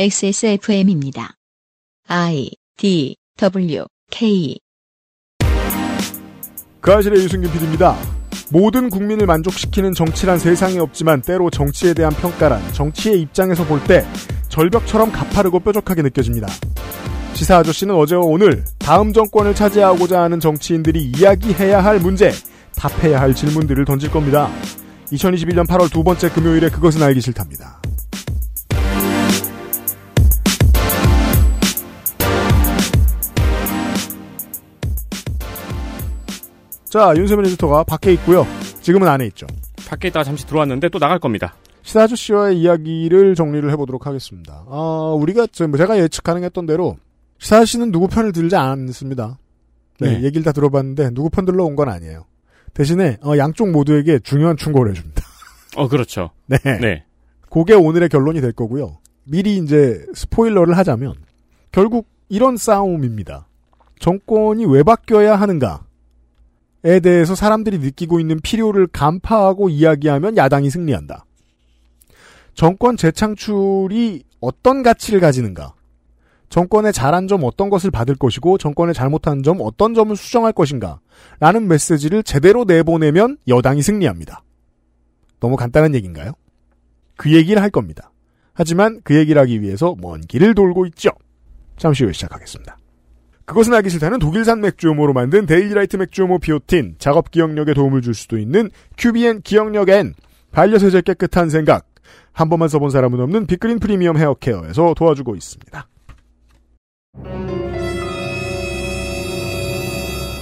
XSFM입니다. I D W K 그 아실의 유승균 PD입니다. 모든 국민을 만족시키는 정치란 세상에 없지만 때로 정치에 대한 평가란 정치의 입장에서 볼 때 절벽처럼 가파르고 뾰족하게 느껴집니다. 시사 아저씨는 어제와 오늘 다음 정권을 차지하고자 하는 정치인들이 이야기해야 할 문제, 답해야 할 질문들을 던질 겁니다. 2021년 8월 두 번째 금요일에 그것은 알기 싫답니다. 자, 윤세민 에디터가 밖에 있고요. 지금은 안에 있죠. 밖에 있다가 잠시 들어왔는데 또 나갈 겁니다. 시사 아저씨와의 이야기를 정리를 해보도록 하겠습니다. 아, 우리가, 저, 뭐 제가 예측 가능했던 대로, 시사 아저씨는 누구 편을 들지 않습니다. 네, 네. 얘기를 다 들어봤는데, 누구 편 들러 온 건 아니에요. 대신에, 어, 양쪽 모두에게 중요한 충고를 해줍니다. 어, 그렇죠. 네. 네. 그게 오늘의 결론이 될 거고요. 미리 이제 스포일러를 하자면, 결국 이런 싸움입니다. 정권이 왜 바뀌어야 하는가? 에 대해서 사람들이 느끼고 있는 필요를 간파하고 이야기하면 야당이 승리한다. 정권 재창출이 어떤 가치를 가지는가? 정권의 잘한 점 어떤 것을 받을 것이고 정권의 잘못한 점 어떤 점을 수정할 것인가? 라는 메시지를 제대로 내보내면 여당이 승리합니다. 너무 간단한 얘기인가요? 그 얘기를 할 겁니다. 하지만 그 얘기를 하기 위해서 먼 길을 돌고 있죠. 잠시 후에 시작하겠습니다. 그것은 알기 싫다는 독일산 맥주효모로 만든 데일리라이트 맥주효모 비오틴, 작업 기억력에 도움을 줄 수도 있는 큐비엔 기억력 N, 반려세제 깨끗한 생각, 한 번만 써본 사람은 없는 빅그린 프리미엄 헤어케어에서 도와주고 있습니다.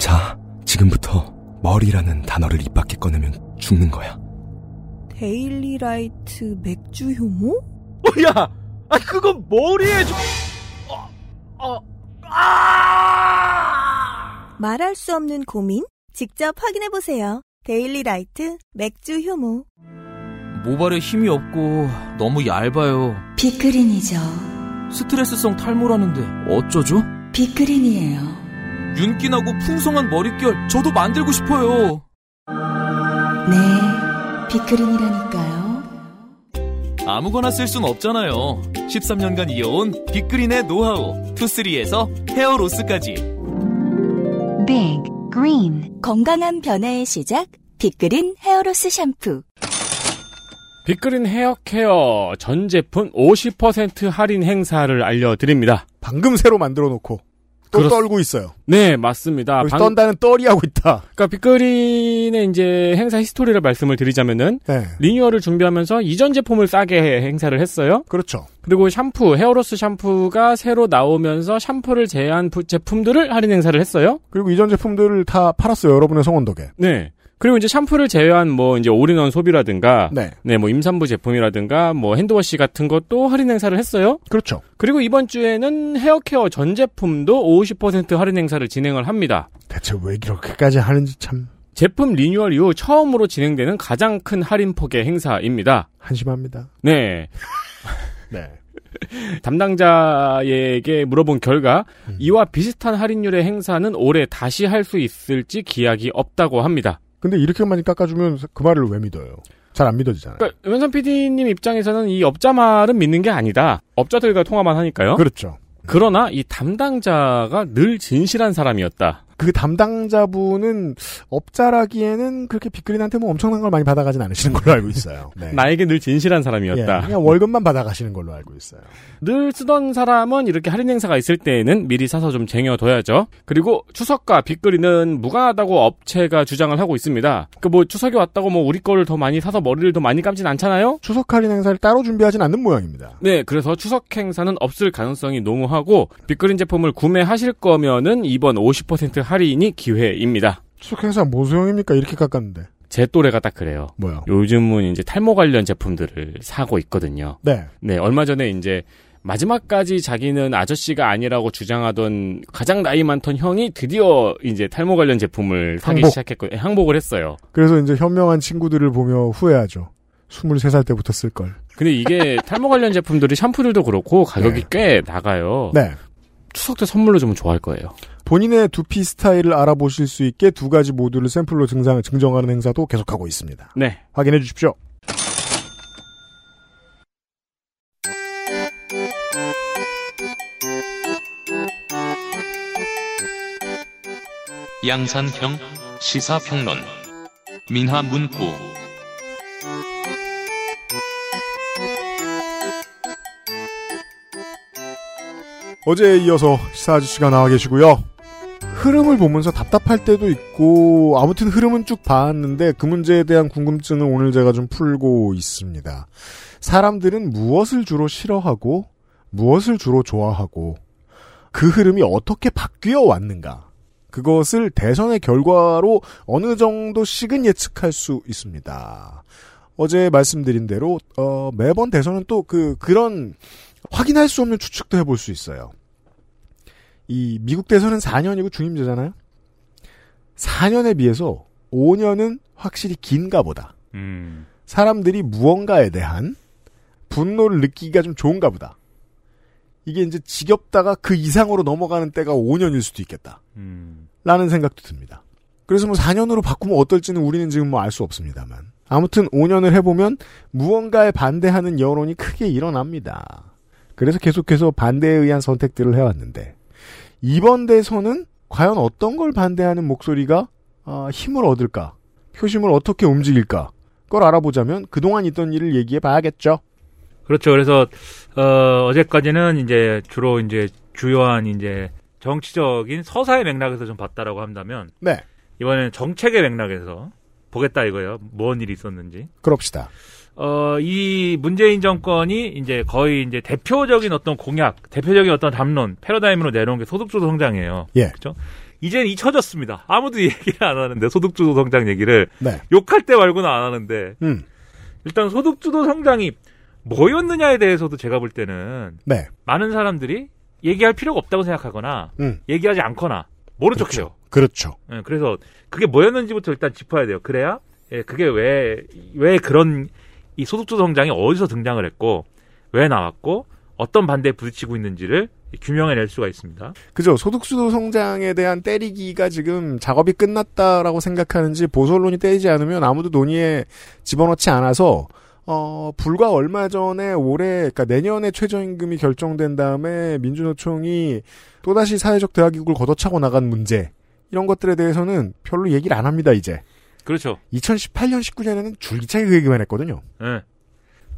자, 지금부터 머리라는 단어를 입 밖에 꺼내면 죽는 거야. 데일리라이트 맥주 효모? 어, 야, 아 그건 머리에 좀. 어, 어, 아! 말할 수 없는 고민? 직접 확인해 보세요. 데일리 라이트 맥주 효모. 모발에 힘이 없고 너무 얇아요. 빅그린이죠. 스트레스성 탈모라는데 어쩌죠? 빅그린이에요. 윤기나고 풍성한 머릿결 저도 만들고 싶어요. 네, 빅그린이라니까요. 아무거나 쓸 순 없잖아요. 13년간 이어온 빅그린의 노하우 투쓰리에서 hair loss까지. Big Green 건강한 변화의 시작. 빅그린 hair loss 샴푸. 빅그린 헤어 케어 전 제품 50% 할인 행사를 알려드립니다. 방금 새로 만들어 놓고 또 그렇- 떨고 있어요. 네, 맞습니다. 방- 떤다는 떨이 하고 있다. 그러니까 빅그린의 이제 행사 history를 말씀을 드리자면은 네, 리뉴얼을 준비하면서 이전 제품을 싸게 행사를 했어요. 그렇죠. 그리고 샴푸, hair loss 샴푸가 새로 나오면서 샴푸를 제한 부- 제품들을 할인 행사를 했어요. 그리고 이전 제품들을 다 팔았어요. 여러분의 성원 덕에. 네. 그리고 이제 샴푸를 제외한 뭐 이제 all-in-one soap이라든가 네, 네, 뭐 임산부 제품이라든가 뭐 hand wash 같은 것도 할인 행사를 했어요. 그렇죠. 그리고 이번 주에는 헤어케어 전 제품도 50% 할인 행사를 진행을 합니다. 대체 왜 이렇게까지 하는지 참 제품 리뉴얼 이후 처음으로 진행되는 가장 큰 할인 폭의 행사입니다. 한심합니다. 네. 네. 담당자에게 물어본 결과 음. 이와 비슷한 할인율의 행사는 올해 다시 할 수 있을지 기약이 없다고 합니다. 근데 이렇게 많이 깎아주면 그 말을 왜 믿어요? 잘 안 믿어지잖아요. 그러니까 wen선 PD님 입장에서는 이 업자 말은 믿는 게 아니다. 업자들과 통화만 하니까요. 그렇죠. 그러나 이 담당자가 늘 진실한 사람이었다. 그 담당자분은 업자라기에는 그렇게 빅그린한테 뭐 엄청난 걸 많이 받아가진 않으시는 걸로 알고 있어요. 네. 나에게 늘 진실한 예, 사람이었다. 그냥 월급만 받아가시는 걸로 알고 있어요. 늘 쓰던 사람은 이렇게 할인 행사가 있을 때에는 미리 사서 좀 쟁여둬야죠. 그리고 추석과 빅그리는 무관하다고 업체가 주장을 하고 있습니다. 그 뭐 추석이 왔다고 뭐 우리 거를 더 많이 사서 머리를 더 많이 감진 않잖아요. 추석 할인 행사를 따로 준비하진 않는 모양입니다. 네, 그래서 추석 행사는 없을 가능성이 농후하고 빅그린 제품을 구매하실 거면은 이번 50% 할인이 기회입니다. 추석 행사 뭔 소용입니까? 이렇게 깎았는데. 제 또래가 딱 그래요. 뭐요? 요즘은 이제 탈모 관련 제품들을 사고 있거든요. 네. 네, 얼마 전에 이제 마지막까지 자기는 아저씨가 아니라고 주장하던 가장 나이 많던 형이 드디어 이제 탈모 관련 제품을 사기 항복. 시작했고 항복을 했어요. 그래서 이제 현명한 친구들을 보며 후회하죠. 23살 때부터 쓸 걸. 근데 이게 탈모 관련 제품들이 샴푸들도 그렇고 가격이 네. 꽤 나가요. 네. 추석 때 선물로 주면 좋아할 거예요. 본인의 두피 스타일을 알아보실 수 있게 두 가지 모두를 샘플로 증상, 증정하는 행사도 계속하고 있습니다. 네. 확인해 주십시오. 양산형 시사평론 민하문구 어제에 이어서 시사 아저씨가 나와 계시고요. 흐름을 보면서 답답할 때도 있고 아무튼 흐름은 쭉 봤는데 그 문제에 대한 궁금증을 오늘 제가 좀 풀고 있습니다. 사람들은 무엇을 주로 싫어하고 무엇을 주로 좋아하고 그 흐름이 어떻게 바뀌어 왔는가 그것을 대선의 결과로 어느 정도씩은 예측할 수 있습니다. 어제 말씀드린 대로 어, 매번 대선은 또 그 그런 확인할 수 없는 추측도 해볼 수 있어요. 이 미국 대선은 4년이고 중임제잖아요. 4년에 비해서 5년은 확실히 긴가 보다. 음. 사람들이 무언가에 대한 분노를 느끼기가 좀 좋은가 보다. 이게 이제 지겹다가 그 이상으로 넘어가는 때가 5년일 수도 있겠다. 음. 라는 생각도 듭니다. 그래서 뭐 4년으로 바꾸면 어떨지는 우리는 지금 뭐 알 수 없습니다만. 아무튼 5년을 해보면 무언가에 반대하는 여론이 크게 일어납니다. 그래서 계속해서 반대에 의한 선택들을 해왔는데 이번 대선은 과연 어떤 걸 반대하는 목소리가 어, 힘을 얻을까? 표심을 어떻게 움직일까? 그걸 알아보자면 그동안 있던 일을 얘기해 봐야겠죠. 그렇죠. 그래서 어, 어제까지는 이제 주로 이제 주요한 이제 정치적인 서사의 맥락에서 좀 봤다라고 한다면 네. 이번에는 정책의 맥락에서 보겠다 이거예요. 뭔 일이 있었는지. 그럽시다. 어, 이 문재인 정권이 이제 거의 이제 대표적인 어떤 공약, 대표적인 어떤 담론, 패러다임으로 내놓은 게 소득주도 성장이에요. 예. 그렇죠? 이제는 잊혀졌습니다. 아무도 얘기를 안 하는데 소득주도 성장 얘기를 네. 욕할 때 말고는 안 하는데 음. 일단 소득주도 성장이 뭐였느냐에 대해서도 제가 볼 때는 네. 많은 사람들이 얘기할 필요가 없다고 생각하거나 음. 얘기하지 않거나 모른 그렇죠. 척해요. 그렇죠. 예, 그래서 그게 뭐였는지부터 일단 짚어야 돼요. 그래야 예, 그게 왜 왜 그런 이 소득주도 성장이 어디서 등장을 했고 왜 나왔고 어떤 반대에 부딪히고 있는지를 규명해낼 수가 있습니다. 그죠. 소득수도 성장에 대한 때리기가 지금 작업이 끝났다라고 생각하는지 보수 언론이 때리지 않으면 아무도 논의에 집어넣지 않아서 어, 불과 얼마 전에 올해, 그러니까 내년에 최저임금이 결정된 다음에 민주노총이 또다시 사회적 대화기구를 걷어차고 나간 문제, 이런 것들에 대해서는 별로 얘기를 안 합니다, 이제. 그렇죠. 2018년, 19년에는 줄기차게 그 얘기만 했거든요. 예.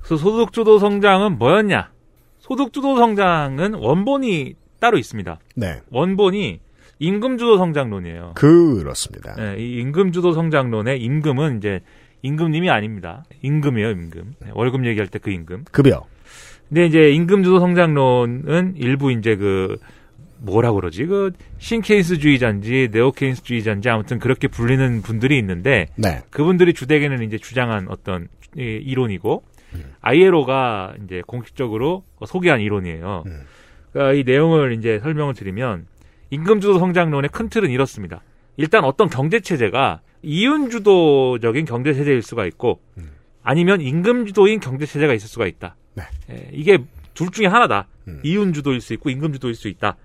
그래서 소득주도 성장은 뭐였냐? 소득주도 성장은 원본이 따로 있습니다. 네. 원본이 임금주도 성장론이에요. 그렇습니다. 예, 이 임금주도 성장론의 임금은 이제 임금님이 아닙니다. 임금이에요, 임금. 네, 월급 얘기할 때 그 임금. 급여. 근데 이제 임금주도 성장론은 일부 이제 그 뭐라 그러지? 그 신케인스주의자인지 네오케인스주의자인지 아무튼 그렇게 불리는 분들이 있는데 네. 그분들이 주되게는 이제 주장한 어떤 이, 이론이고 아이에로가 이제 공식적으로 소개한 이론이에요. 음. 그러니까 이 내용을 이제 설명을 드리면 임금주도 성장론의 큰 틀은 이렇습니다. 일단 어떤 경제 체제가 이윤주도적인 경제 체제일 수가 있고 음. 아니면 임금주도인 경제 체제가 있을 수가 있다. 네. 예, 이게 둘 중에 하나다. 음. 이윤주도일 수 있고 임금주도일 수 있다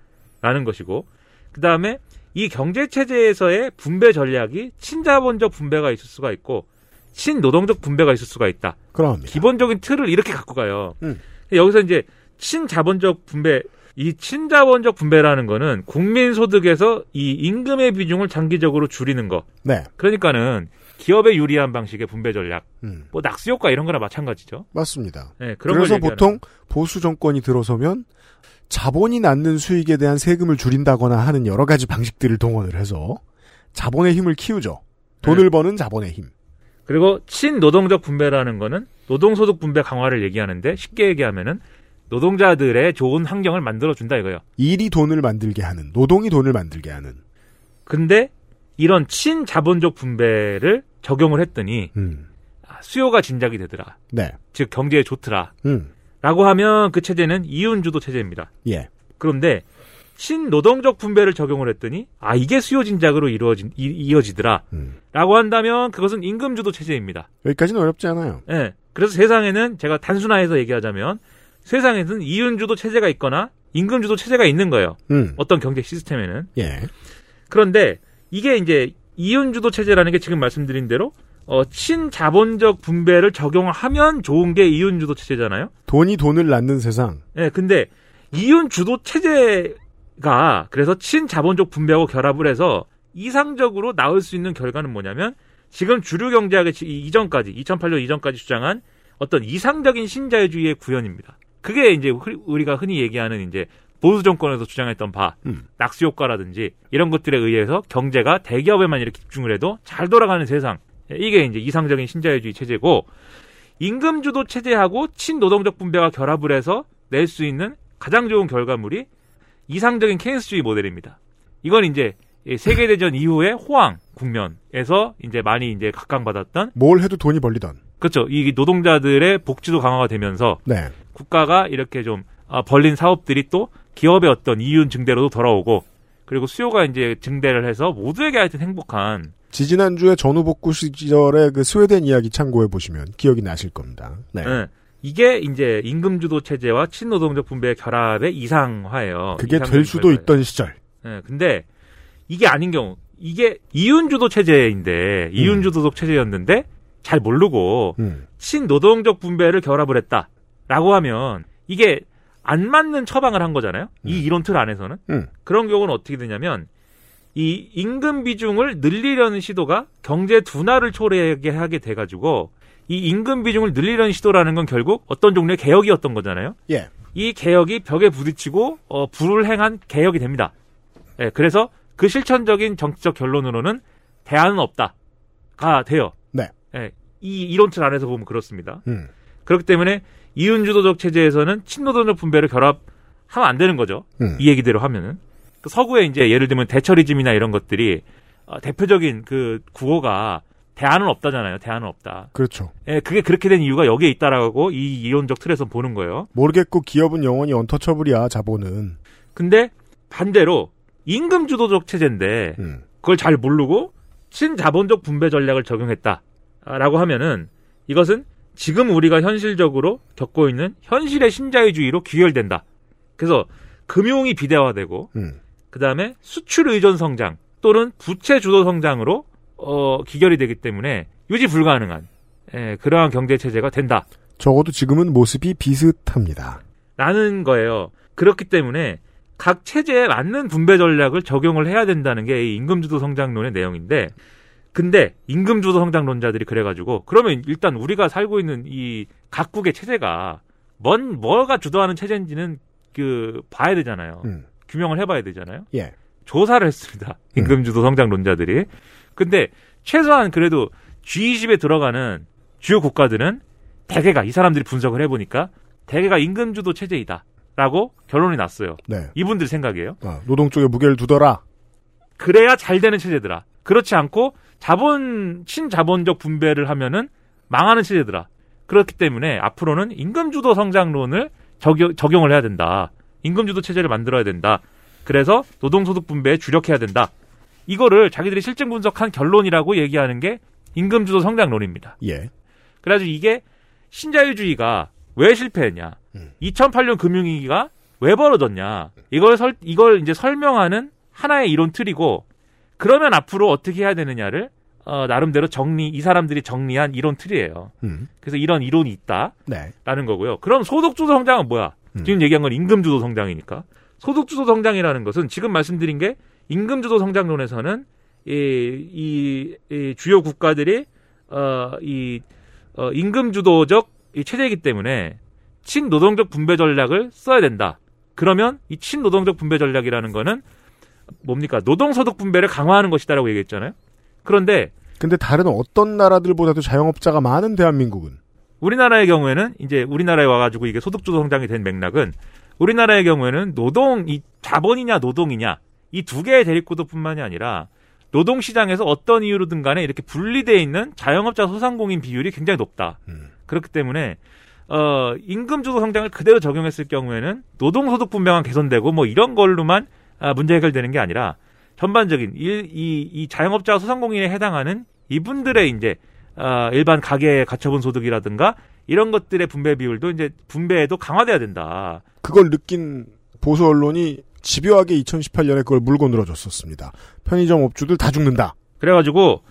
라는 것이고 그 다음에 이 경제 체제에서의 분배 전략이 친자본적 분배가 있을 수가 있고 친노동적 분배가 있을 수가 있다. 그럽니다. 기본적인 틀을 이렇게 갖고 가요. 음. 여기서 이제 친자본적 분배, 이 친자본적 분배라는 거는 국민 소득에서 이 임금의 비중을 장기적으로 줄이는 거. 네. 그러니까는 기업에 유리한 방식의 분배 전략, 음. 뭐 낙수 효과 이런 거나 마찬가지죠. 맞습니다. 네, 그런 그래서 보통 보수 정권이 들어서면 자본이 낳는 수익에 대한 세금을 줄인다거나 하는 여러 가지 방식들을 동원을 해서 자본의 힘을 키우죠. 돈을 네. 버는 자본의 힘. 그리고 친노동적 분배라는 거는 노동소득 분배 강화를 얘기하는데 쉽게 얘기하면은 노동자들의 좋은 환경을 만들어 준다 이거예요. 일이 돈을 만들게 하는, 노동이 돈을 만들게 하는. 근데 이런 친자본적 분배를 적용을 했더니 음. 아, 수요가 진작이 되더라. 네. 즉 경제에 좋더라. 음. 라고 하면 그 체제는 이윤주도 체제입니다. 예. 그런데 친노동적 분배를 적용을 했더니 아 이게 수요 진작으로 이루어진 이, 이어지더라. 음. 라고 한다면 그것은 임금주도 체제입니다. 여기까지는 어렵지 않아요. 예. 그래서 세상에는 제가 단순화해서 얘기하자면 세상에는 이윤주도 체제가 있거나 임금주도 체제가 있는 거예요. 음. 어떤 경제 시스템에는. 예. 그런데 이게 이제 이윤주도 체제라는 게 지금 말씀드린 대로 어, 친자본적 분배를 적용하면 좋은 게 이윤 주도 체제잖아요. 돈이 돈을 낳는 세상. 예, 근데 이윤 주도 체제가 그래서 친자본적 분배하고 결합을 해서 이상적으로 나올 수 있는 결과는 뭐냐면 지금 주류 경제학의 이- 이전까지 2008년 이전까지 주장한 어떤 이상적인 신자유주의의 구현입니다. 그게 이제 흔히- 우리가 흔히 얘기하는 이제 보수 정권에서 주장했던 바 음. 낙수 효과라든지 이런 것들에 의해서 경제가 대기업에만 이렇게 집중을 해도 잘 돌아가는 세상 이게 이제 이상적인 신자유주의 체제고 임금 주도 체제하고 친노동적 분배와 결합을 해서 낼 수 있는 가장 좋은 결과물이 이상적인 케인스주의 모델입니다. 이건 이제 이 세계대전 이후의 호황 국면에서 이제 많이 이제 각광받았던 뭘 해도 돈이 벌리던. 그렇죠. 이 노동자들의 복지도 강화가 되면서 네. 국가가 이렇게 좀 아, 벌린 사업들이 또 기업의 어떤 이윤 증대로도 돌아오고 그리고 수요가 이제 증대를 해서 모두에게 하여튼 행복한 지지난주에 전후 복구 시절의 그 스웨덴 이야기 참고해 보시면 기억이 나실 겁니다. 네. 예. 이게 이제 임금 주도 체제와 친노동적 분배의 결합의 이상화예요. 그게 될 수도 결과예요. 있던 시절. 예, 근데 이게 아닌 경우 이게 이윤 주도 체제인데 이윤 주도적 체제였는데 잘 모르고 음. 친노동적 분배를 결합을 했다라고 하면 이게 안 맞는 처방을 한 거잖아요. 이 이론 틀 안에서는 음. 그런 경우는 어떻게 되냐면 이 임금 비중을 늘리려는 시도가 경제 둔화를 초래하게 하게 돼가지고 이 임금 비중을 늘리려는 시도라는 건 결국 어떤 종류의 개혁이었던 거잖아요. 예. 이 개혁이 벽에 부딪히고 어, 불을 행한 개혁이 됩니다. 예, 그래서 그 실천적인 정치적 결론으로는 대안은 없다가 돼요. 네. 예, 이 이론 틀 안에서 보면 그렇습니다. 음. 그렇기 때문에 이윤주도적 체제에서는 친노동적 분배를 결합하면 안 되는 거죠. 음. 이 얘기대로 하면은 그 서구에 이제 예를 들면 대처리즘이나 이런 것들이 어, 대표적인 그 구호가 대안은 없다잖아요. 대안은 없다. 그렇죠. 예, 그게 그렇게 된 이유가 여기에 있다라고 이 이론적 틀에서 보는 거예요. 모르겠고 기업은 영원히 언터처블이야 자본은. 근데 반대로 임금 주도적 체제인데 음. 그걸 잘 모르고 친자본적 분배 전략을 적용했다라고 하면은 이것은 지금 우리가 현실적으로 겪고 있는 현실의 신자유주의로 귀결된다. 그래서 금융이 비대화되고 음. 그 다음에 수출 의존 성장 또는 부채 주도 성장으로 어, 기결이 되기 때문에 유지 불가능한 예, 그러한 경제 체제가 된다. 적어도 지금은 모습이 비슷합니다. 라는 거예요. 그렇기 때문에 각 체제에 맞는 분배 전략을 적용을 해야 된다는 게 이 임금주도 성장론의 내용인데, 근데 임금주도 성장론자들이 그래가지고 그러면 일단 우리가 살고 있는 이 각국의 체제가 뭔 뭐가 주도하는 체제인지는 그 봐야 되잖아요. 음. 규명을 해봐야 되잖아요. 예. 조사를 했습니다. 음. 임금주도 성장론자들이. 근데 최소한 그래도 G20에 들어가는 주요 국가들은 대개가 이 사람들이 분석을 해보니까 대개가 임금주도 체제이다 라고 결론이 났어요. 네. 이분들 생각이에요. 아, 노동 쪽에 무게를 두더라. 그래야 잘 되는 체제더라. 그렇지 않고 자본 친자본적 분배를 하면은 망하는 체제더라. 그렇기 때문에 앞으로는 임금주도 성장론을 적용, 적용을 해야 된다. 임금주도 체제를 만들어야 된다. 그래서 노동소득 분배에 주력해야 된다. 이거를 자기들이 실증 분석한 결론이라고 얘기하는 게 임금주도 성장론입니다. 예. 그래가지고 이게 신자유주의가 왜 실패했냐? 음. 2008년 금융위기가 왜 벌어졌냐? 이걸 설, 이걸 이제 설명하는 하나의 이론 틀이고, 그러면 앞으로 어떻게 해야 되느냐를, 어, 나름대로 정리, 이 사람들이 정리한 이론 틀이에요. 음. 그래서 이런 이론이 있다라는 네. 거고요. 그럼 소득주도 성장은 뭐야? 음. 지금 얘기한 건 임금주도 성장이니까. 소득주도 성장이라는 것은 지금 말씀드린 게 임금주도 성장론에서는 이, 이, 이 주요 국가들이 어, 이 어, 임금주도적 이 체제이기 때문에 친노동적 분배 전략을 써야 된다. 그러면 이 친노동적 분배 전략이라는 거는 뭡니까? 노동소득 분배를 강화하는 것이다라고 얘기했잖아요. 그런데 근데 다른 어떤 나라들보다도 자영업자가 많은 대한민국은 우리나라의 경우에는 이제 우리나라에 와가지고 이게 소득주도 성장이 된 맥락은 우리나라의 경우에는 노동 이 자본이냐 노동이냐 이 두 개의 대립구도뿐만이 아니라 노동 시장에서 어떤 이유로든 간에 이렇게 분리되어 있는 자영업자 소상공인 비율이 굉장히 높다. 음. 그렇기 때문에 어 임금 주도 성장을 그대로 적용했을 경우에는 노동 소득 분배만 개선되고 뭐 이런 걸로만 아, 문제 해결되는 게 아니라 전반적인 이, 이, 이 자영업자 소상공인에 해당하는 이분들의 이제 아, 일반 가계 가처분 소득이라든가 이런 것들의 분배 비율도 이제 분배에도 강화돼야 된다. 그걸 느낀 보수 언론이 집요하게 2018년에 그걸 물고 늘어줬었습니다. 편의점 업주들 다 죽는다. 그래가지고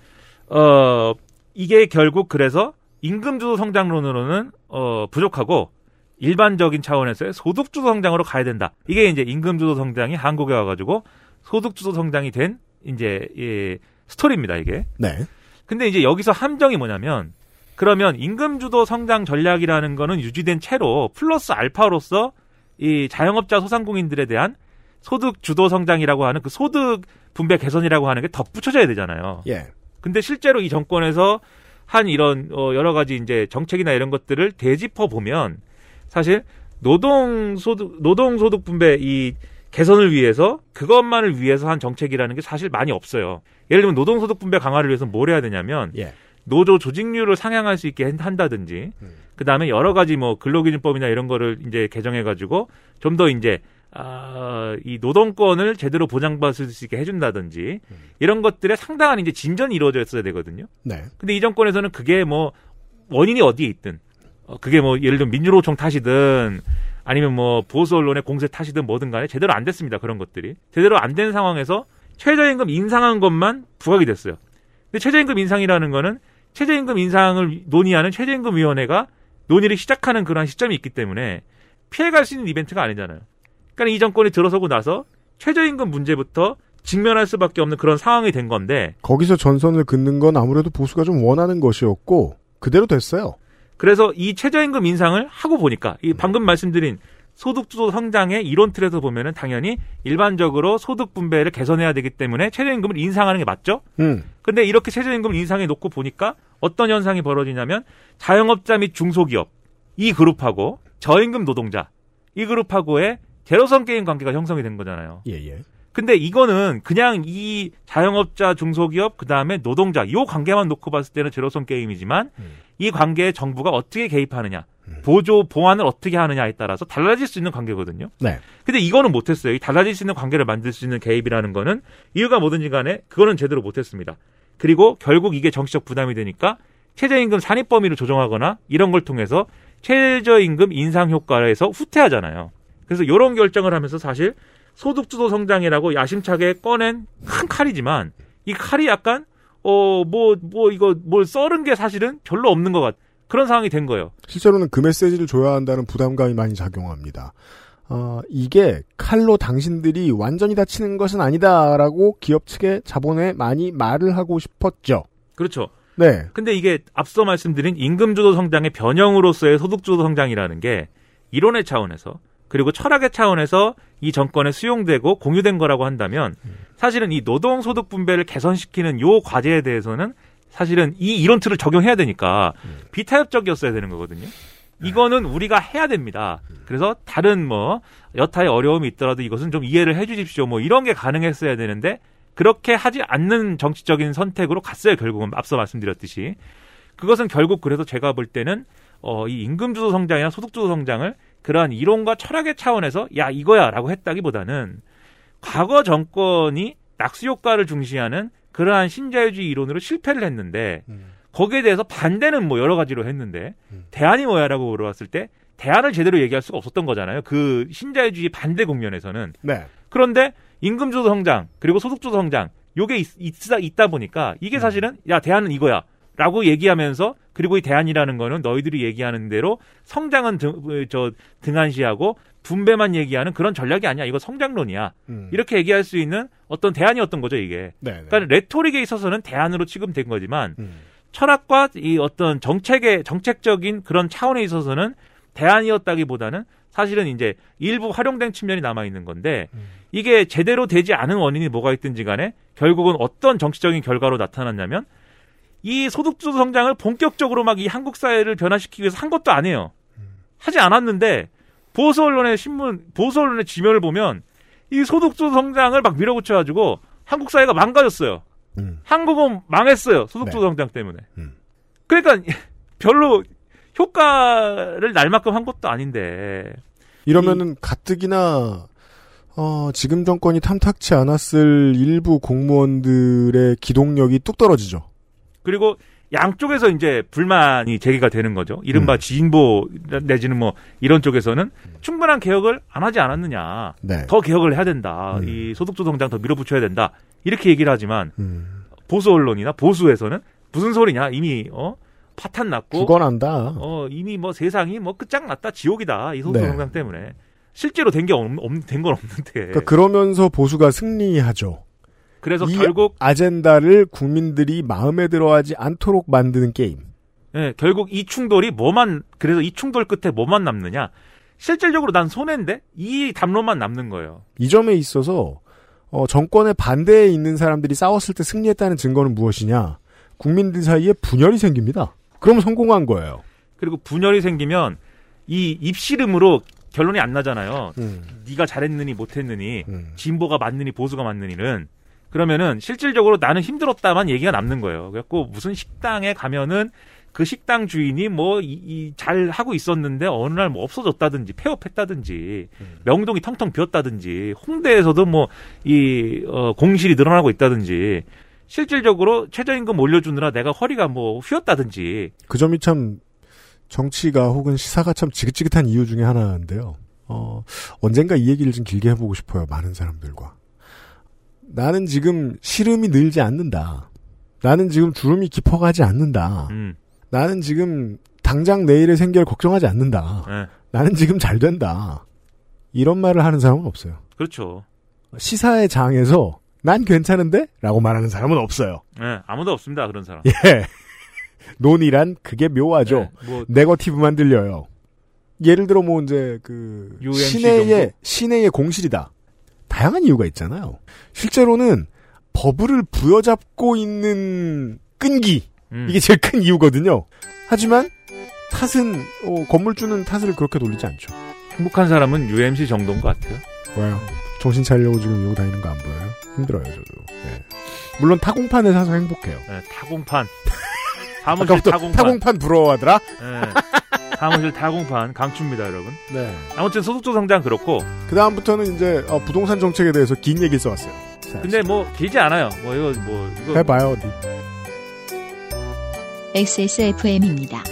어 이게 결국 그래서 임금주도 성장론으로는 어, 부족하고 일반적인 차원에서의 소득주도 성장으로 가야 된다. 이게 이제 임금주도 성장이 한국에 와가지고 소득주도 성장이 된 이제 이 스토리입니다. 이게. 네. 근데 이제 여기서 함정이 뭐냐면 그러면 임금 주도 성장 전략이라는 거는 유지된 채로 플러스 알파로서 이 자영업자 소상공인들에 대한 소득 주도 성장이라고 하는 그 소득 분배 개선이라고 하는 게 덧붙여져야 되잖아요. 예. 근데 실제로 이 정권에서 한 이런 어 여러 가지 이제 정책이나 이런 것들을 되짚어 보면 사실 노동 소득 노동 소득 분배 이 개선을 위해서 그것만을 위해서 한 정책이라는 게 사실 많이 없어요. 예를 들면 노동 소득 분배 강화를 위해서 뭘 해야 되냐면 예. 노조 조직률을 상향할 수 있게 한다든지 그다음에 여러 가지 뭐 근로기준법이나 이런 거를 이제 개정해 가지고 좀 더 이제 아, 이 노동권을 제대로 보장받을 수 있게 해준다든지 이런 것들에 상당한 이제 진전이 이루어졌어야 되거든요. 네. 근데 이 정권에서는 그게 뭐 원인이 어디에 있든 어, 그게 뭐 예를 들면 민주노총 탓이든 아니면 뭐 보수 언론의 공세 탓이든 뭐든 간에 제대로 안 됐습니다. 그런 것들이 제대로 안 된 상황에서 최저임금 인상한 것만 부각이 됐어요. 근데 최저임금 인상이라는 거는 최저임금 인상을 논의하는 최저임금위원회가 논의를 시작하는 그런 시점이 있기 때문에 피해갈 수 있는 이벤트가 아니잖아요. 그러니까 이 정권이 들어서고 나서 최저임금 문제부터 직면할 수밖에 없는 그런 상황이 된 건데 거기서 전선을 긋는 건 아무래도 보수가 좀 원하는 것이었고 그대로 됐어요. 그래서 이 최저임금 인상을 하고 보니까 이 방금 말씀드린 소득주도 성장의 이론 틀에서 보면은 당연히 일반적으로 소득 분배를 개선해야 되기 때문에 최저임금을 인상하는 게 맞죠? 음. 근데 이렇게 최저임금을 인상해 놓고 보니까 어떤 현상이 벌어지냐면 자영업자 및 중소기업 이 그룹하고 저임금 노동자 이 그룹하고의 제로섬 게임 관계가 형성이 된 거잖아요. 예, 예. 근데 이거는 그냥 이 자영업자, 중소기업, 그 다음에 노동자, 요 관계만 놓고 봤을 때는 제로섬 게임이지만 이 관계에 정부가 어떻게 개입하느냐, 보조, 보완을 어떻게 하느냐에 따라서 달라질 수 있는 관계거든요. 네. 근데 이거는 못했어요. 이 달라질 수 있는 관계를 만들 수 있는 개입이라는 거는 이유가 뭐든지 간에 그거는 제대로 못했습니다. 그리고 결국 이게 정치적 부담이 되니까 최저임금 산입 범위를 조정하거나 이런 걸 통해서 최저임금 인상 효과에서 후퇴하잖아요. 그래서 이런 결정을 하면서 사실 소득주도 성장이라고 야심차게 꺼낸 큰 칼이지만 이 칼이 약간 어뭐뭐 이거 뭘 썰은 게 사실은 별로 없는 것 같. 그런 상황이 된 거예요. 실제로는 그 메시지를 줘야 한다는 부담감이 많이 작용합니다. 어, 이게 칼로 당신들이 완전히 다치는 것은 아니다라고 기업 측의 자본에 많이 말을 하고 싶었죠. 그렇죠. 네. 근데 이게 앞서 말씀드린 임금주도 성장의 변형으로서의 소득주도 성장이라는 게 이론의 차원에서 그리고 철학의 차원에서 이 정권에 수용되고 공유된 거라고 한다면 사실은 이 노동 소득 분배를 개선시키는 요 과제에 대해서는 사실은 이 이론 틀을 적용해야 되니까 비타협적이었어야 되는 거거든요. 이거는 우리가 해야 됩니다. 그래서 다른 뭐 여타의 어려움이 있더라도 이것은 좀 이해를 해 주십시오. 뭐 이런 게 가능했어야 되는데 그렇게 하지 않는 정치적인 선택으로 갔어요. 결국은 앞서 말씀드렸듯이. 그것은 결국 그래서 제가 볼 때는 어, 이 임금주도 성장이나 소득주도 성장을 그러한 이론과 철학의 차원에서 야 이거야라고 했다기보다는 과거 정권이 낙수 효과를 중시하는 그러한 신자유주의 이론으로 실패를 했는데 거기에 대해서 반대는 뭐 여러 가지로 했는데 대안이 뭐야라고 물어봤을 때 대안을 제대로 얘기할 수가 없었던 거잖아요. 그 신자유주의 반대 국면에서는. 네. 그런데 임금주도 성장 그리고 소득주도 성장 요게 있, 있다, 있다 보니까 이게 사실은 야 대안은 이거야 라고 얘기하면서 그리고 이 대안이라는 거는 너희들이 얘기하는 대로 성장은 등, 저 등한시하고 분배만 얘기하는 그런 전략이 아니야 이거 성장론이야 음. 이렇게 얘기할 수 있는 어떤 대안이었던 거죠 이게 네. 네. 그러니까 레토릭에 있어서는 대안으로 취급된 거지만 음. 철학과 이 어떤 정책의 정책적인 그런 차원에 있어서는 대안이었다기보다는 사실은 이제 일부 활용된 측면이 남아 있는 건데 이게 제대로 되지 않은 원인이 뭐가 있든지 간에 결국은 어떤 정치적인 결과로 나타났냐면 이 소득주도 성장을 본격적으로 막 이 한국 사회를 변화시키기 위해서 한 것도 아니에요. 하지 않았는데 보수 언론의 신문 보수 언론의 지면을 보면 이 소득주도 성장을 막 밀어붙여가지고 한국 사회가 망가졌어요. 음. 한국은 망했어요. 소득주도 네. 성장 때문에. 음. 그러니까 별로 효과를 날 만큼 한 것도 아닌데. 이러면은 가뜩이나 어, 지금 정권이 탐탁치 않았을 일부 공무원들의 기동력이 뚝 떨어지죠. 그리고 양쪽에서 이제 불만이 제기가 되는 거죠. 이른바 음. 진보 내지는 뭐 이런 쪽에서는 충분한 개혁을 안 하지 않았느냐. 네. 더 개혁을 해야 된다. 음. 이 소득주 성장 더 밀어붙여야 된다. 이렇게 얘기를 하지만 음. 보수 언론이나 보수에서는 무슨 소리냐? 이미 어 파탄 났고 죽어난다. 어 이미 뭐 세상이 뭐 끝장났다 지옥이다 이 소득 네. 성장 때문에 실제로 된 게 된건 없는데 그러니까 그러면서 보수가 승리하죠. 그래서 이 결국 아젠다를 국민들이 마음에 들어하지 않도록 만드는 게임. 예, 결국 이 충돌이 뭐만 그래서 이 충돌 끝에 뭐만 남느냐? 실질적으로 난 손해인데 이 담론만 남는 거예요. 이 점에 있어서 어, 정권의 반대에 있는 사람들이 싸웠을 때 승리했다는 증거는 무엇이냐? 국민들 사이에 분열이 생깁니다. 그럼 성공한 거예요. 그리고 분열이 생기면 이 입씨름으로 결론이 안 나잖아요. 음, 네가 잘했느니 못했느니 음. 진보가 맞느니 보수가 맞느니는 그러면은 실질적으로 나는 힘들었다만 얘기가 남는 거예요. 그래갖고 무슨 식당에 가면은 그 식당 주인이 뭐잘 하고 있었는데 어느 날 뭐 없어졌다든지 폐업했다든지 명동이 텅텅 비었다든지 홍대에서도 뭐이 공실이 늘어나고 있다든지 실질적으로 최저임금 올려주느라 내가 허리가 뭐 휘었다든지 그 점이 참 정치가 혹은 시사가 참 지긋지긋한 이유 중에 하나인데요. 어, 언젠가 이 얘기를 좀 길게 해보고 싶어요. 많은 사람들과. 나는 지금 시름이 늘지 않는다. 나는 지금 주름이 깊어가지 않는다. 음, 나는 지금 당장 내일의 생계를 걱정하지 않는다. 예, 나는 지금 잘 된다. 이런 말을 하는 사람은 없어요. 그렇죠. 시사의 장에서 난 괜찮은데? 라고 말하는 사람은 없어요. 예, 아무도 없습니다 그런 사람. 예. 논이란 그게 묘하죠. 예, 뭐 네거티브만 들려요. 예를 들어 뭐 이제 그 시내의 정도? 시내의 공실이다. 다양한 이유가 있잖아요. 실제로는 버블을 부여잡고 있는 끈기 음, 이게 제일 큰 이유거든요. 하지만 탓은 어, 건물주는 탓을 그렇게 돌리지 않죠. 행복한 사람은 UMC 정도인 것 같아요. 왜요? 정신 차리려고 지금 이러고 다니는 거 안 보여요? 힘들어요, 저도. 예. 물론 타공판에 사서 행복해요. 예, 타공판. 사무실 타공판. 타공판 부러워하더라? 예, 사무실 타공판 강추입니다, 여러분. 네. 아무튼 소득주 성장 그렇고, 그 다음부터는 이제 어, 부동산 정책에 대해서 긴 얘기를 써왔어요. 자, 근데 뭐 길지 않아요. 뭐 이거 뭐 이거 해봐요, 어디. XSFM입니다.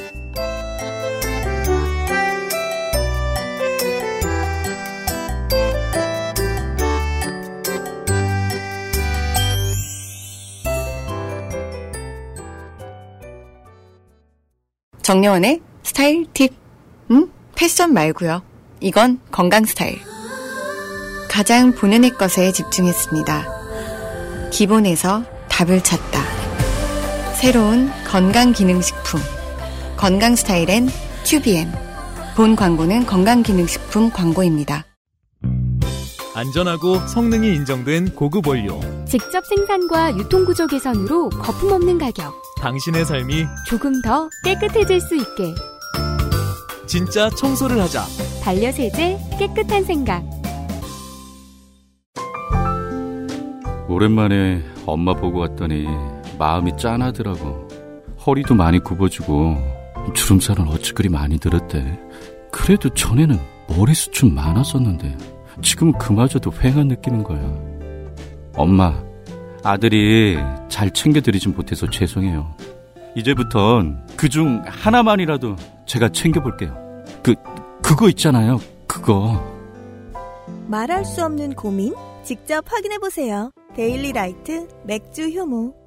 정려원의 스타일 팁. 음? 패션 말고요. 이건 건강 스타일. 가장 본연의 것에 집중했습니다. 기본에서 답을 찾다. 새로운 건강기능식품. 건강 스타일엔 튜비엠. 본 광고는 건강기능식품 광고입니다. 안전하고 성능이 인정된 고급 원료. 직접 생산과 유통구조 개선으로 거품 없는 가격. 당신의 삶이 조금 더 깨끗해질 수 있게. 진짜 청소를 하자. 반려세제 깨끗한 생각. 오랜만에 엄마 보고 왔더니 마음이 짠하더라고. 허리도 많이 굽어지고 주름살은 어찌 그리 많이 들었대. 그래도 전에는 머리숱 좀 많았었는데 지금 그마저도 휑한 느끼는 거야. 엄마, 아들이 잘 챙겨드리진 못해서 죄송해요. 이제부턴 그중 하나만이라도 제가 챙겨볼게요. 그, 그거 있잖아요. 그거. 말할 수 없는 고민? 직접 확인해보세요. 데일리 라이트 맥주 효모.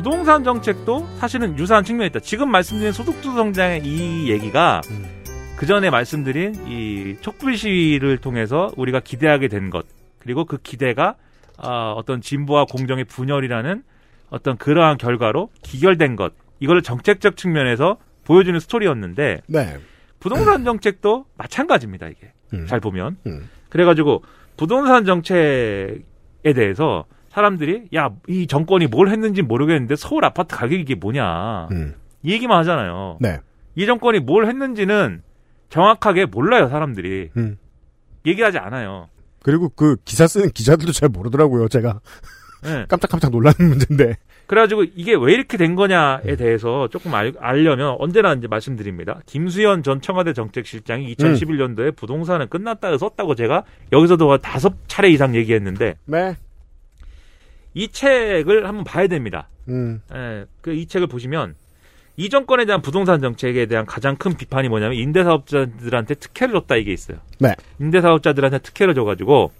부동산 정책도 사실은 유사한 측면이 있다. 지금 말씀드린 소득주 성장의 이 얘기가 그 전에 말씀드린 이 촛불 시위를 통해서 우리가 기대하게 된 것, 그리고 그 기대가 어, 어떤 진보와 공정의 분열이라는 어떤 그러한 결과로 기결된 것, 이걸 정책적 측면에서 보여주는 스토리였는데 네. 부동산 정책도 마찬가지입니다. 이게 음. 잘 보면 음. 그래가지고 부동산 정책에 대해서 사람들이 야 이 정권이 뭘 했는지 모르겠는데 서울 아파트 가격이 이게 뭐냐 음. 이 얘기만 하잖아요. 네. 이 정권이 뭘 했는지는 정확하게 몰라요 사람들이 음. 얘기하지 않아요. 그리고 그 기사 쓰는 기자들도 잘 모르더라고요, 제가. 네. 깜짝깜짝 놀라는 문제인데. 그래가지고 이게 왜 이렇게 된 거냐에 대해서 조금 알, 알려면 언제나 이제 말씀드립니다. 김수현 전 청와대 정책실장이 2011년도에 부동산은 끝났다고 썼다고 제가 여기서도 다섯 차례 이상 얘기했는데 네. 이 책을 한번 봐야 됩니다. 음. 예, 그 이 책을 보시면 이 정권에 대한 부동산 정책에 대한 가장 큰 비판이 뭐냐면 임대사업자들한테 특혜를 줬다 이게 있어요. 네. 임대사업자들한테 특혜를 줘가지고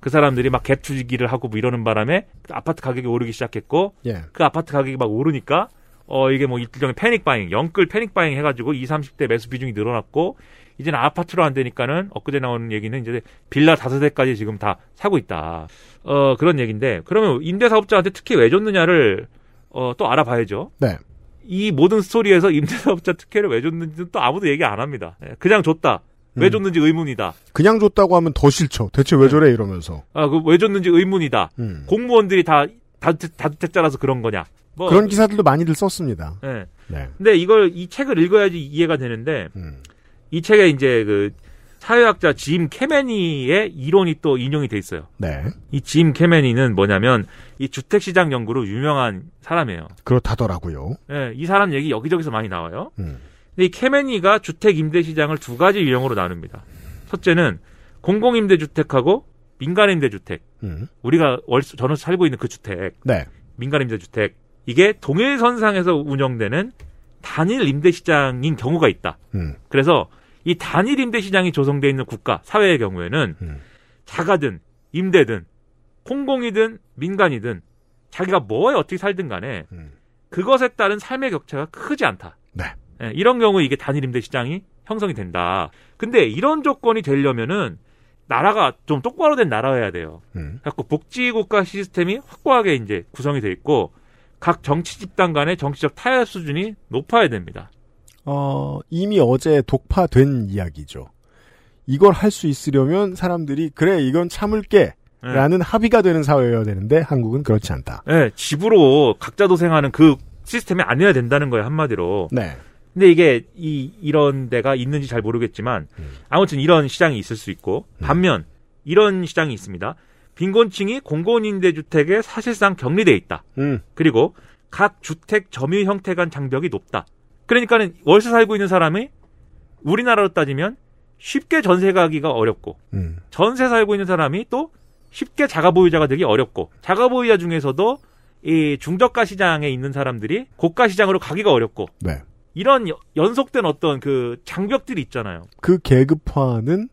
그 사람들이 막 갭 투기를 하고 뭐 이러는 바람에 아파트 가격이 오르기 시작했고 예. 그 아파트 가격이 막 오르니까 어 이게 뭐 일종의 패닉 바잉, 영끌 패닉 바잉 해가지고 20, 30대 매수 비중이 늘어났고 이제는 아파트로 안 되니까는 엊그제 나오는 얘기는 이제 빌라 다섯 대까지 지금 다 사고 있다. 어 그런 얘기인데 그러면 임대사업자한테 특히 왜 줬느냐를 어 또 알아봐야죠. 네. 이 모든 스토리에서 임대사업자 특혜를 왜 줬는지는 또 아무도 얘기 안 합니다. 예, 그냥 줬다. 왜 음. 줬는지 의문이다. 그냥 줬다고 하면 더 싫죠. 대체 왜 저래 이러면서. 아, 그 왜 줬는지 의문이다. 음. 공무원들이 다 다주택, 다주택자라서 그런 거냐. 뭐 그런 기사들도 많이들 썼습니다. 예. 네. 근데 이걸 이 책을 읽어야지 이해가 되는데 음. 이 책에 이제 그 사회학자 짐 캐메니의 이론이 또 인용이 돼 있어요. 네. 이짐 캐메니는 뭐냐면 이 주택 시장 연구로 유명한 사람이에요. 그렇다더라고요. 예, 이 사람 얘기 여기저기서 많이 나와요. 음. 근데 이 캐메니가 주택 임대 시장을 두 가지 유형으로 나눕니다. 첫째는 공공 임대 주택하고 민간 임대 주택. 음. 우리가 월 저는 살고 있는 그 주택. 네. 민간 임대 주택. 이게 동일 선상에서 운영되는 단일 임대 시장인 경우가 있다. 음. 그래서 이 단일 임대 시장이 조성되어 있는 국가, 사회의 경우에는 음. 자가든 임대든 공공이든 민간이든 자기가 뭐에 어떻게 살든 간에 음. 그것에 따른 삶의 격차가 크지 않다. 네. 예, 이런 경우 이게 단일 임대 시장이 형성이 된다. 근데 이런 조건이 되려면은 나라가 좀 똑바로 된 나라여야 돼요. 음. 그래서 복지국가 시스템이 확고하게 이제 구성이 돼 있고 각 정치 집단 간의 정치적 타협 수준이 높아야 됩니다. 어, 이미 어제 독파된 이야기죠. 이걸 할 수 있으려면 사람들이 그래 이건 참을게 예. 라는 합의가 되는 사회여야 되는데 한국은 그렇지 않다. 예, 집으로 각자 도생하는 그 시스템이 아니어야 된다는 거예요 한마디로. 네. 근데 이게 이 이런 데가 있는지 잘 모르겠지만 아무튼 이런 시장이 있을 수 있고 반면 이런 시장이 있습니다. 빈곤층이 공공임대주택에 사실상 격리돼 있다. 음. 그리고 각 주택 점유 형태 간 장벽이 높다. 그러니까는 월세 살고 있는 사람이 우리나라로 따지면 쉽게 전세 가기가 어렵고 음. 전세 살고 있는 사람이 또 쉽게 자가 보유자가 되기 어렵고 자가 보유자 중에서도 이 중저가 시장에 있는 사람들이 고가 시장으로 가기가 어렵고 네. 이런 여- 연속된 어떤 그 장벽들이 있잖아요. 그 계급화는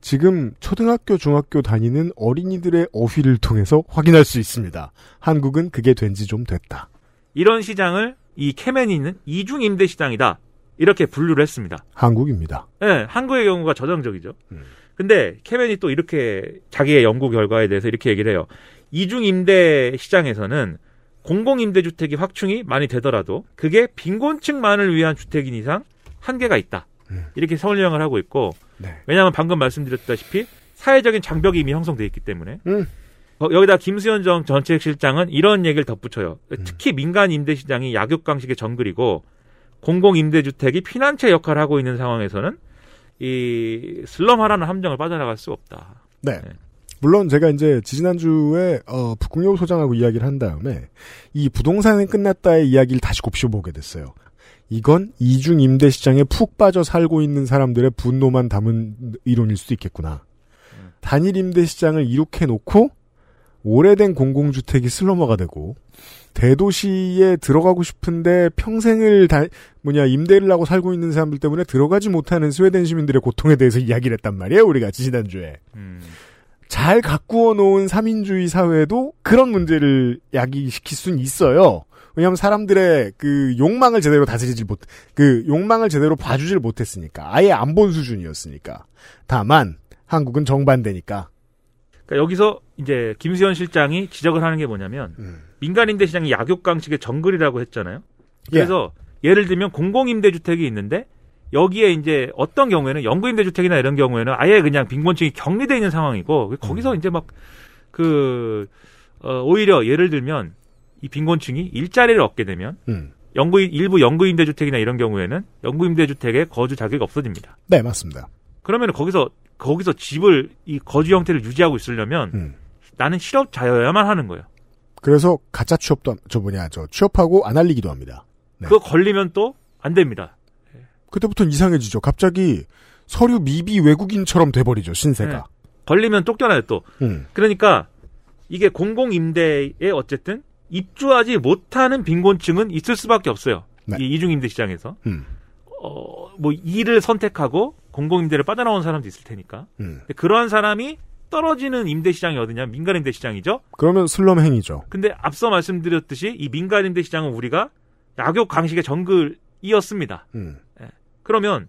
지금 초등학교, 중학교 다니는 어린이들의 어휘를 통해서 확인할 수 있습니다. 한국은 그게 된 지 좀 됐다. 이런 시장을 이 케메니는 이중 임대 시장이다. 이렇게 분류를 했습니다. 한국입니다. 예, 한국의 경우가 저정적이죠. 근데 케멘이 또 이렇게 자기의 연구 결과에 대해서 이렇게 얘기를 해요. 이중 임대 시장에서는 공공 임대 주택이 확충이 많이 되더라도 그게 빈곤층만을 위한 주택인 이상 한계가 있다. 이렇게 설명을 하고 있고 네. 왜냐하면 방금 말씀드렸다시피 사회적인 장벽이 이미 형성돼 있기 때문에 음. 어, 여기다 김수현 정 정책실장은 이런 얘기를 덧붙여요. 특히 민간 임대 시장이 약육강식의 정글이고 공공 임대 주택이 피난처 역할을 하고 있는 상황에서는 이 슬럼화라는 함정을 빠져나갈 수 없다. 네. 물론 제가 이제 지지난주에 어, 북궁여우 소장하고 이야기를 한 다음에 이 부동산은 끝났다의 이야기를 다시 곱씹어보게 됐어요. 이건 이중 임대 시장에 푹 빠져 살고 있는 사람들의 분노만 담은 이론일 수도 있겠구나. 단일 임대 시장을 이룩해 놓고 오래된 공공주택이 슬러머가 되고 대도시에 들어가고 싶은데 평생을 다 뭐냐 임대를 하고 살고 있는 사람들 때문에 들어가지 못하는 스웨덴 시민들의 고통에 대해서 이야기를 했단 말이에요. 우리가 지지난주에. 잘 가꾸어 놓은 3인주의 사회도 그런 문제를 야기시킬 수는 있어요. 왜냐하면 사람들의 그 욕망을 제대로 다스리질 못, 그 욕망을 제대로 봐주질 못했으니까. 아예 안 본 수준이었으니까. 다만, 한국은 정반대니까. 그러니까 여기서 이제 김수현 실장이 지적을 하는 게 뭐냐면 민간 임대 시장이 약육강식의 정글이라고 했잖아요. 그래서 예. 를 들면 공공 임대 주택이 있는데 여기에 이제 어떤 경우에는 연구 임대 주택이나 이런 경우에는 아예 그냥 빈곤층이 격리돼 있는 상황이고 거기서 이제 막 그 어, 오히려 예를 들면 이 빈곤층이 일자리를 얻게 되면 음. 연구 일부 연구 임 대 주택이나 이런 경우에는 연구 임 대 주택에 거주 자격이 없어집니다. 네, 맞습니다. 그러면 거기서 거기서 집을 이 거주 형태를 유지하고 있으려면 음. 나는 실업자여야만 하는 거예요. 그래서 가짜 취업도 저 뭐냐 저 취업하고 안 알리기도 합니다. 네. 그거 걸리면 또 안 됩니다. 그때부터는 이상해지죠. 갑자기 서류 미비 외국인처럼 돼버리죠 신세가. 네. 걸리면 쫓겨나요 또. 음. 그러니까 이게 공공 임대에 어쨌든 입주하지 못하는 빈곤층은 있을 수밖에 없어요. 이 이중임대 시장에서. 음. 어, 뭐 일을 선택하고 공공임대를 빠져나온 사람도 있을 테니까. 음. 그러한 사람이 떨어지는 임대 시장이 어디냐? 민간 임대 시장이죠. 그러면 슬럼 행위죠. 근데 앞서 말씀드렸듯이 이 민간 임대 시장은 우리가 약욕 강식의 정글이었습니다. 음. 예. 그러면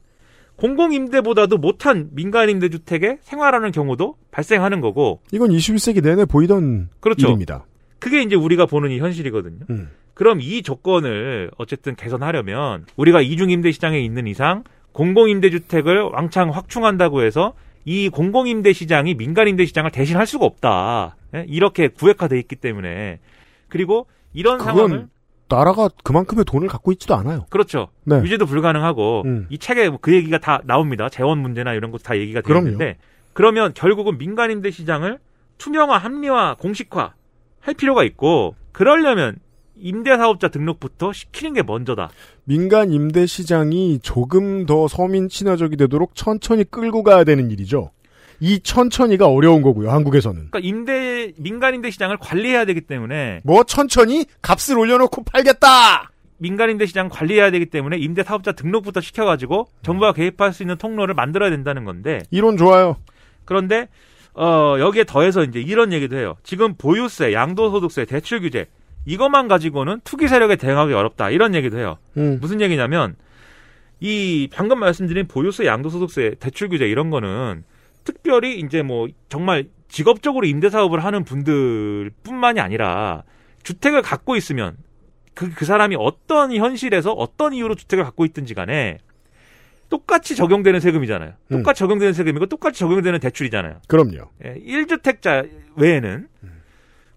공공 임대보다도 못한 민간 임대 주택에 생활하는 경우도 발생하는 거고 이건 21세기 내내 보이던 그렇죠. 일입니다. 그게 이제 우리가 보는 이 현실이거든요. 음. 그럼 이 조건을 어쨌든 개선하려면 우리가 이중임대 시장에 있는 이상 공공임대 주택을 왕창 확충한다고 해서 이 공공임대 시장이 민간임대 시장을 대신할 수가 없다. 예? 이렇게 구획화돼 있기 때문에 그리고 이런 상황을 나라가 그만큼의 돈을 갖고 있지도 않아요. 그렇죠. 네. 유지도 불가능하고 음. 이 책에 그 얘기가 다 나옵니다. 재원 문제나 이런 것도 다 얘기가. 있는데 그러면 결국은 민간임대 시장을 투명화, 합리화, 공식화 할 필요가 있고 그러려면 임대사업자 등록부터 시키는 게 먼저다. 민간 임대 시장이 조금 더 서민 친화적이 되도록 천천히 끌고 가야 되는 일이죠. 이 천천히가 어려운 거고요. 한국에서는. 그러니까 임대 민간 임대 시장을 관리해야 되기 때문에 뭐 천천히 값을 올려놓고 팔겠다. 민간 임대 시장 관리해야 되기 때문에 임대 사업자 등록부터 시켜가지고 정부가 개입할 수 있는 통로를 만들어야 된다는 건데 이론 좋아요. 그런데 어, 여기에 더해서 이제 이런 얘기도 해요. 지금 보유세, 양도소득세, 대출 규제 이것만 가지고는 투기 세력에 대응하기 어렵다 이런 얘기도 해요. 음. 무슨 얘기냐면 이 방금 말씀드린 보유세, 양도소득세, 대출 규제 이런 거는 특별히 이제 뭐 정말 직업적으로 임대 사업을 하는 분들뿐만이 아니라 주택을 갖고 있으면 그, 그 사람이 어떤 현실에서 어떤 이유로 주택을 갖고 있든지 간에 똑같이 적용되는 세금이잖아요. 똑같이 적용되는 세금이고 똑같이 적용되는 대출이잖아요. 그럼요. 예, 1주택자 외에는.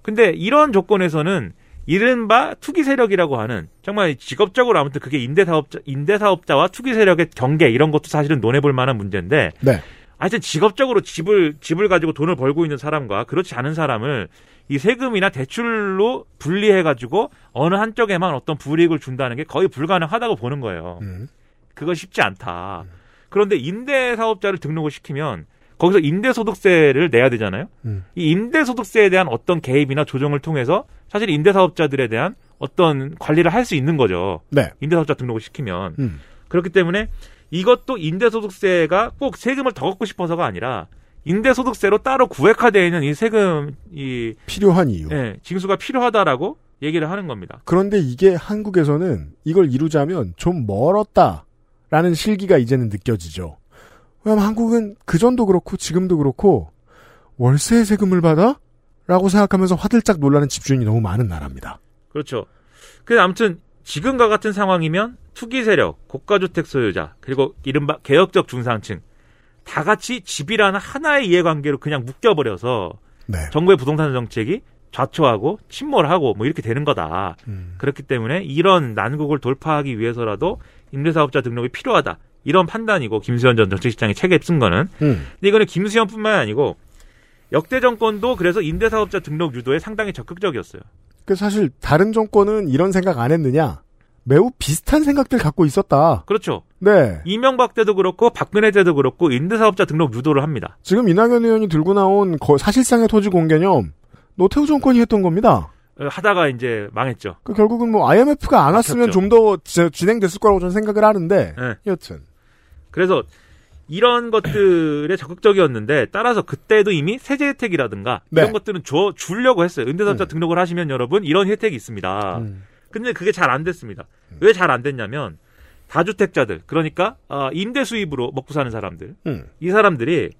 근데 이런 조건에서는 이른바 투기 세력이라고 하는 정말 직업적으로 아무튼 그게 임대사업자, 임대사업자와 투기 세력의 경계 이런 것도 사실은 논해볼 만한 문제인데 네. 하여튼 직업적으로 집을 집을 가지고 돈을 벌고 있는 사람과 그렇지 않은 사람을 이 세금이나 대출로 분리해 가지고 어느 한쪽에만 어떤 불이익을 준다는 게 거의 불가능하다고 보는 거예요. 음. 그거 쉽지 않다. 그런데 임대 사업자를 등록을 시키면 거기서 임대소득세를 내야 되잖아요. 음. 이 임대소득세에 대한 어떤 개입이나 조정을 통해서 사실 임대사업자들에 대한 어떤 관리를 할 수 있는 거죠. 네. 임대사업자 등록을 시키면. 음. 그렇기 때문에 이것도 임대소득세가 꼭 세금을 더 걷고 싶어서가 아니라 임대소득세로 따로 구획화되어 있는 이 세금 이 필요한 이유. 예, 징수가 필요하다라고 얘기를 하는 겁니다. 그런데 이게 한국에서는 이걸 이루자면 좀 멀었다 라는 실기가 이제는 느껴지죠. 왜냐면 한국은 그전도 그렇고 지금도 그렇고 월세 세금을 받아? 라고 생각하면서 화들짝 놀라는 집주인이 너무 많은 나라입니다. 그렇죠. 그 아무튼 지금과 같은 상황이면 투기 세력, 고가주택 소유자, 그리고 이른바 개혁적 중상층 다 같이 집이라는 하나의 이해관계로 그냥 묶여버려서 네. 정부의 부동산 정책이 좌초하고 침몰하고 뭐 이렇게 되는 거다. 음. 그렇기 때문에 이런 난국을 돌파하기 위해서라도 임대사업자 등록이 필요하다. 이런 판단이고 김수현 전 정책실장이 책에 쓴 거는. 음. 근데 이거는 김수현뿐만 아니고 역대 정권도 그래서 임대사업자 등록 유도에 상당히 적극적이었어요. 그 사실 다른 정권은 이런 생각 안 했느냐? 매우 비슷한 생각들 갖고 있었다. 그렇죠. 네. 이명박 때도 그렇고 박근혜 때도 그렇고 임대사업자 등록 유도를 합니다. 지금 이낙연 의원이 들고 나온 거- 사실상의 토지 공개념 노태우 정권이 했던 겁니다. 어, 하다가 이제 망했죠. 그 결국은 뭐 IMF가 안 왔으면. 좀 더 진행됐을 거라고 저는 생각을 하는데 네. 여튼 그래서 이런 것들에 적극적이었는데 따라서 그때도 이미 세제 혜택이라든가 네. 이런 것들은 줘 주려고 했어요. 임대사업자 음. 등록을 하시면 여러분 이런 혜택이 있습니다. 근데 그게 잘 안 됐습니다. 왜잘 안 됐냐면 다주택자들 그러니까 아, 임대 수입으로 먹고 사는 사람들 음. 이 사람들이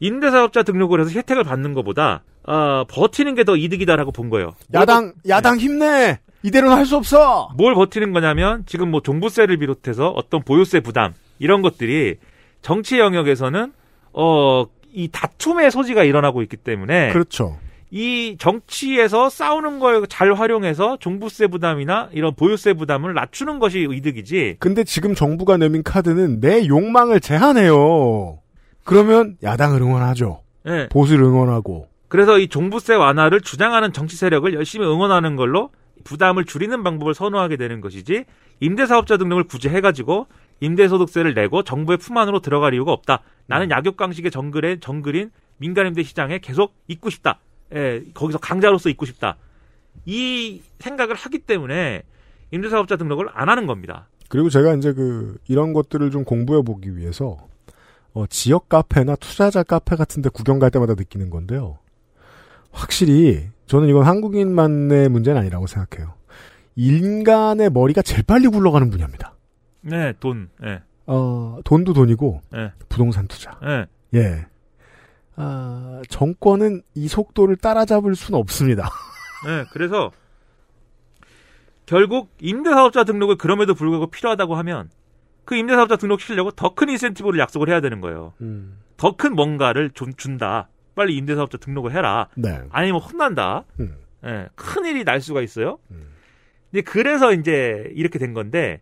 임대사업자 등록을 해서 혜택을 받는 것보다 아, 버티는 게 더 이득이다라고 본 거예요. 야당 야당 힘내 이대로는 할 수 없어. 뭘 버티는 거냐면 지금 뭐 종부세를 비롯해서 어떤 보유세 부담 이런 것들이 정치 영역에서는 어 이 다툼의 소지가 일어나고 있기 때문에 그렇죠. 이 정치에서 싸우는 걸 잘 활용해서 종부세 부담이나 이런 보유세 부담을 낮추는 것이 이득이지. 근데 지금 정부가 내민 카드는 내 욕망을 제한해요. 그러면 야당을 응원하죠. 예. 보수를 응원하고. 그래서 이 종부세 완화를 주장하는 정치 세력을 열심히 응원하는 걸로 부담을 줄이는 방법을 선호하게 되는 것이지 임대사업자 등록을 굳이 해가지고 임대소득세를 내고 정부의 품 안으로 들어갈 이유가 없다. 나는 약육강식의 정글에 정글인 민간임대 시장에 계속 있고 싶다. 예, 거기서 강자로서 있고 싶다. 이 생각을 하기 때문에 임대사업자 등록을 안 하는 겁니다. 그리고 제가 이제 그 이런 것들을 좀 공부해 보기 위해서 어, 지역 카페나 투자자 카페 같은데 구경 갈 때마다 느끼는 건데요. 확실히 저는 이건 한국인만의 문제는 아니라고 생각해요. 인간의 머리가 제일 빨리 굴러가는 분야입니다. 네, 돈. 예. 어, 돈도 돈이고 예. 부동산 투자. 예. 예. 아, 정권은 이 속도를 따라잡을 수는 없습니다. 네, 그래서 결국 임대사업자 등록을 그럼에도 불구하고 필요하다고 하면 그 임대사업자 등록 시키려고 더 큰 인센티브를 약속을 해야 되는 거예요. 음. 더큰 뭔가를 좀 준다. 빨리 임대사업자 등록을 해라. 네. 아니면 혼난다. 음. 예, 큰 일이 날 수가 있어요. 근데 그래서 이제 이렇게 된 건데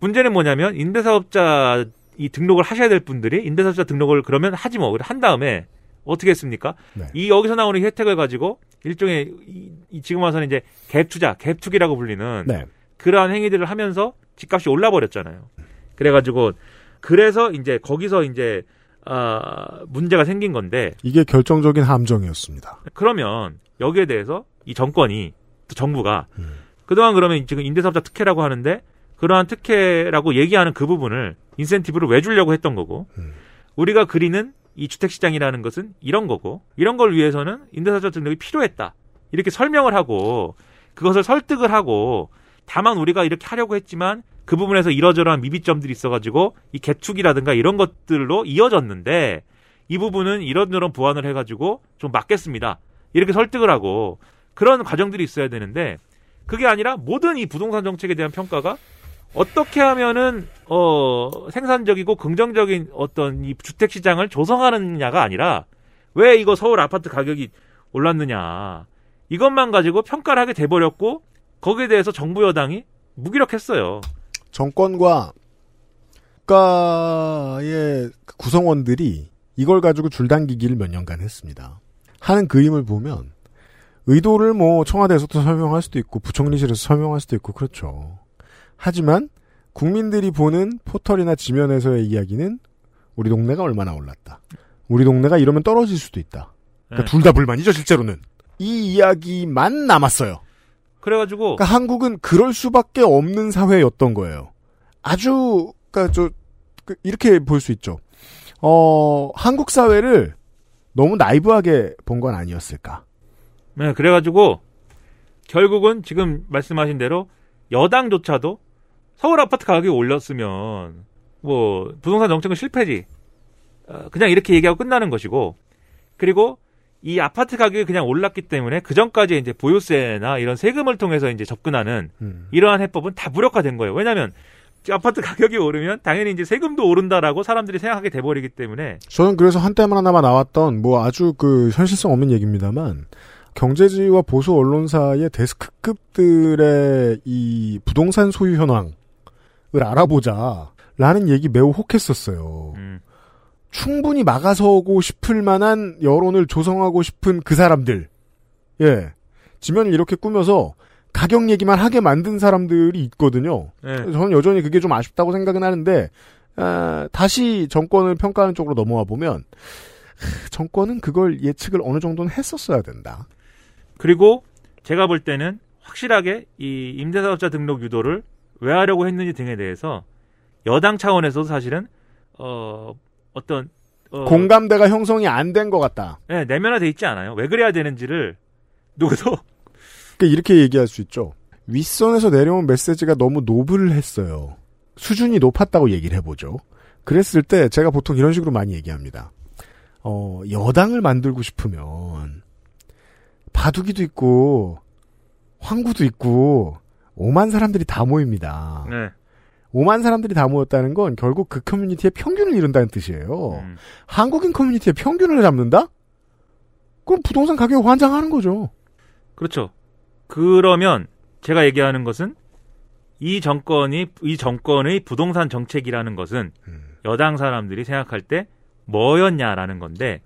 문제는 뭐냐면 임대사업자 이 등록을 하셔야 될 분들이 임대사업자 등록을 그러면 하지 뭐 한 다음에 어떻게 했습니까? 네. 이 여기서 나오는 혜택을 가지고 일종의 이, 이 지금 와서는 이제 갭 투자, 갭 투기라고 불리는 네. 그러한 행위들을 하면서 집값이 올라 버렸잖아요. 그래가지고 그래서 이제 거기서 이제 아 문제가 생긴 건데 이게 결정적인 함정이었습니다. 그러면 여기에 대해서 이 정권이 또 정부가 음. 그동안 그러면 지금 임대사업자 특혜라고 하는데 그러한 특혜라고 얘기하는 그 부분을 인센티브를 왜 주려고 했던 거고 음. 우리가 그리는 이 주택시장이라는 것은 이런 거고 이런 걸 위해서는 임대사업자 등록이 필요했다 이렇게 설명을 하고 그것을 설득을 하고 다만 우리가 이렇게 하려고 했지만 그 부분에서 이러저러한 미비점들이 있어가지고 이 개축이라든가 이런 것들로 이어졌는데 이 부분은 이런저런 보완을 해가지고 좀 막겠습니다 이렇게 설득을 하고 그런 과정들이 있어야 되는데 그게 아니라 모든 이 부동산 정책에 대한 평가가 어떻게 하면은 어 생산적이고 긍정적인 어떤 이 주택 시장을 조성하느냐가 아니라 왜 이거 서울 아파트 가격이 올랐느냐 이것만 가지고 평가를 하게 돼 버렸고 거기에 대해서 정부 여당이 무기력했어요. 정권과 국가의 그 구성원들이 이걸 가지고 줄당기기를 몇 년간 했습니다. 하는 그림을 보면 의도를 뭐 청와대에서도 설명할 수도 있고 부총리실에서 설명할 수도 있고 그렇죠. 하지만 국민들이 보는 포털이나 지면에서의 이야기는 우리 동네가 얼마나 올랐다. 우리 동네가 이러면 떨어질 수도 있다. 그러니까 네. 둘다 불만이죠 실제로는. 이 이야기만 남았어요. 그래가지고 그러니까 한국은 그럴 수밖에 없는 사회였던 거예요. 아주 그러니까 저 그, 이렇게 볼 수 있죠. 어 한국 사회를 너무 나이브하게 본 건 아니었을까. 네, 그래가지고 결국은 지금 말씀하신 대로 여당조차도 서울 아파트 가격이 올렸으면 뭐 부동산 정책은 실패지. 어, 그냥 이렇게 얘기하고 끝나는 것이고 그리고 이 아파트 가격이 그냥 올랐기 때문에 그 전까지 이제 보유세나 이런 세금을 통해서 이제 접근하는 음. 이러한 해법은 다 무력화된 거예요. 왜냐하면 아파트 가격이 오르면 당연히 이제 세금도 오른다라고 사람들이 생각하게 돼버리기 때문에 저는 그래서 한때만 하나마 나왔던 뭐 아주 그 현실성 없는 얘기입니다만 경제지와 보수 언론사의 데스크급들의 이 부동산 소유 현황을 알아보자라는 얘기 매우 혹했었어요. 음, 충분히 막아서고 싶을 만한 여론을 조성하고 싶은 그 사람들. 예. 지면을 이렇게 꾸며서 가격 얘기만 하게 만든 사람들이 있거든요. 네. 저는 여전히 그게 좀 아쉽다고 생각은 하는데, 아, 다시 정권을 평가하는 쪽으로 넘어와 보면, 하, 정권은 그걸 예측을 어느 정도는 했었어야 된다. 그리고 제가 볼 때는 확실하게 이 임대사업자 등록 유도를 왜 하려고 했는지 등에 대해서 여당 차원에서도 사실은 어 어떤 어, 공감대가 형성이 안 된 것 같다. 네, 내면화돼 있지 않아요. 왜 그래야 되는지를 누구도 그러니까 이렇게 얘기할 수 있죠. 윗선에서 내려온 메시지가 너무 노블했어요. 수준이 높았다고 얘기를 해보죠. 그랬을 때 제가 보통 이런 식으로 많이 얘기합니다. 어, 여당을 만들고 싶으면 바둑이도 있고 황구도 있고 오만 사람들이 다 모입니다. 네. 오만 사람들이 다 모였다는 건 결국 그 커뮤니티의 평균을 이룬다는 뜻이에요. 음. 한국인 커뮤니티의 평균을 잡는다? 그럼 부동산 가격이 환장하는 거죠. 그렇죠. 그러면 제가 얘기하는 것은 이 정권이 이 정권의 부동산 정책이라는 것은 여당 사람들이 생각할 때 뭐였냐라는 건데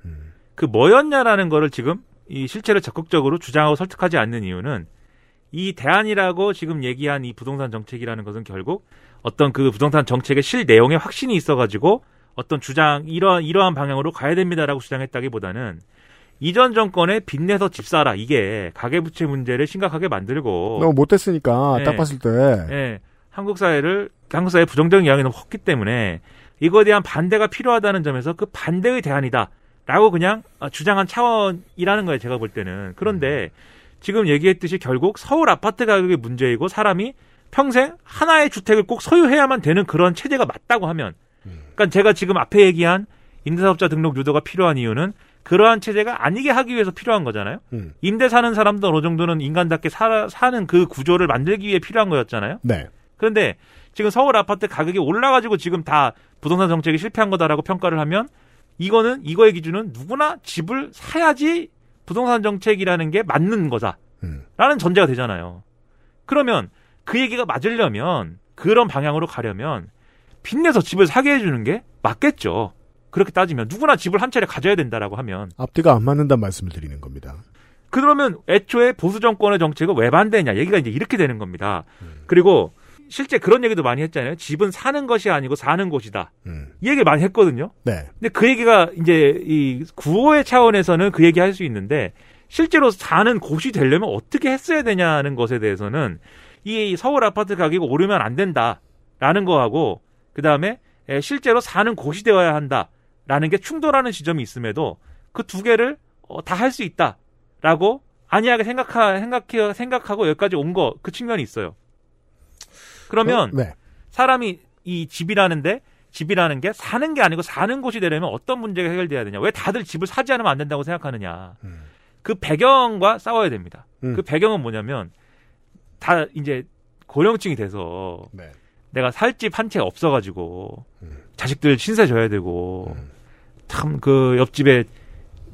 그 뭐였냐라는 거를 지금 이 실체를 적극적으로 주장하고 설득하지 않는 이유는 이 대안이라고 지금 얘기한 이 부동산 정책이라는 것은 결국 어떤 그 부동산 정책의 실 내용에 확신이 있어가지고 어떤 주장 이러한 이러한 방향으로 가야 됩니다라고 주장했다기보다는 이전 정권의 빚내서 집 사라. 이게 가계부채 문제를 심각하게 만들고. 너무 못됐으니까 네. 딱 봤을 때. 예, 한국 사회를 한국 사회 부정적인 영향이 너무 컸기 때문에 이거에 대한 반대가 필요하다는 점에서 그 반대의 대안이다라고 그냥 아, 주장한 차원이라는 거예요. 제가 볼 때는. 그런데 지금 얘기했듯이 결국 서울 아파트 가격이 문제이고 사람이 평생 하나의 주택을 꼭 소유해야만 되는 그런 체제가 맞다고 하면, 그러니까 제가 지금 앞에 얘기한 임대사업자 등록 유도가 필요한 이유는 그러한 체제가 아니게 하기 위해서 필요한 거잖아요. 음. 임대 사는 사람도 어느 정도는 인간답게 사, 사는 그 구조를 만들기 위해 필요한 거였잖아요. 네. 그런데 지금 서울 아파트 가격이 올라가지고 지금 다 부동산 정책이 실패한 거다라고 평가를 하면 이거는 이거의 기준은 누구나 집을 사야지 부동산 정책이라는 게 맞는 거다. 라는 전제가 되잖아요. 그러면 그 얘기가 맞으려면 그런 방향으로 가려면 빚내서 집을 사게 해주는 게 맞겠죠. 그렇게 따지면 누구나 집을 한 채를 가져야 된다라고 하면 앞뒤가 안 맞는다는 말씀을 드리는 겁니다. 그러면 애초에 보수 정권의 정책을 왜 반대했냐 얘기가 이제 이렇게 되는 겁니다. 그리고 실제 그런 얘기도 많이 했잖아요. 집은 사는 것이 아니고 사는 곳이다. 이 얘기를 많이 했거든요. 네. 근데 그 얘기가 이제 이 구호의 차원에서는 그 얘기 할 수 있는데 실제로 사는 곳이 되려면 어떻게 했어야 되냐는 것에 대해서는 이 서울 아파트 가격이 오르면 안 된다라는 거하고 그 다음에 실제로 사는 곳이 되어야 한다라는 게 충돌하는 지점이 있음에도 그 두 개를 어, 다할 수 있다라고 안이하게 생각하 생각해 생각하고 여기까지 온 거 그 측면이 있어요. 그러면 어, 네. 사람이 이 집이라는데 집이라는 게 사는 게 아니고 사는 곳이 되려면 어떤 문제가 해결돼야 되냐? 왜 다들 집을 사지 않으면 안 된다고 생각하느냐? 그 배경과 싸워야 됩니다. 음. 그 배경은 뭐냐면 다 이제 고령층이 돼서 네. 내가 살 집 한 채 없어가지고 음. 자식들 신세 져야 되고 참그 옆집에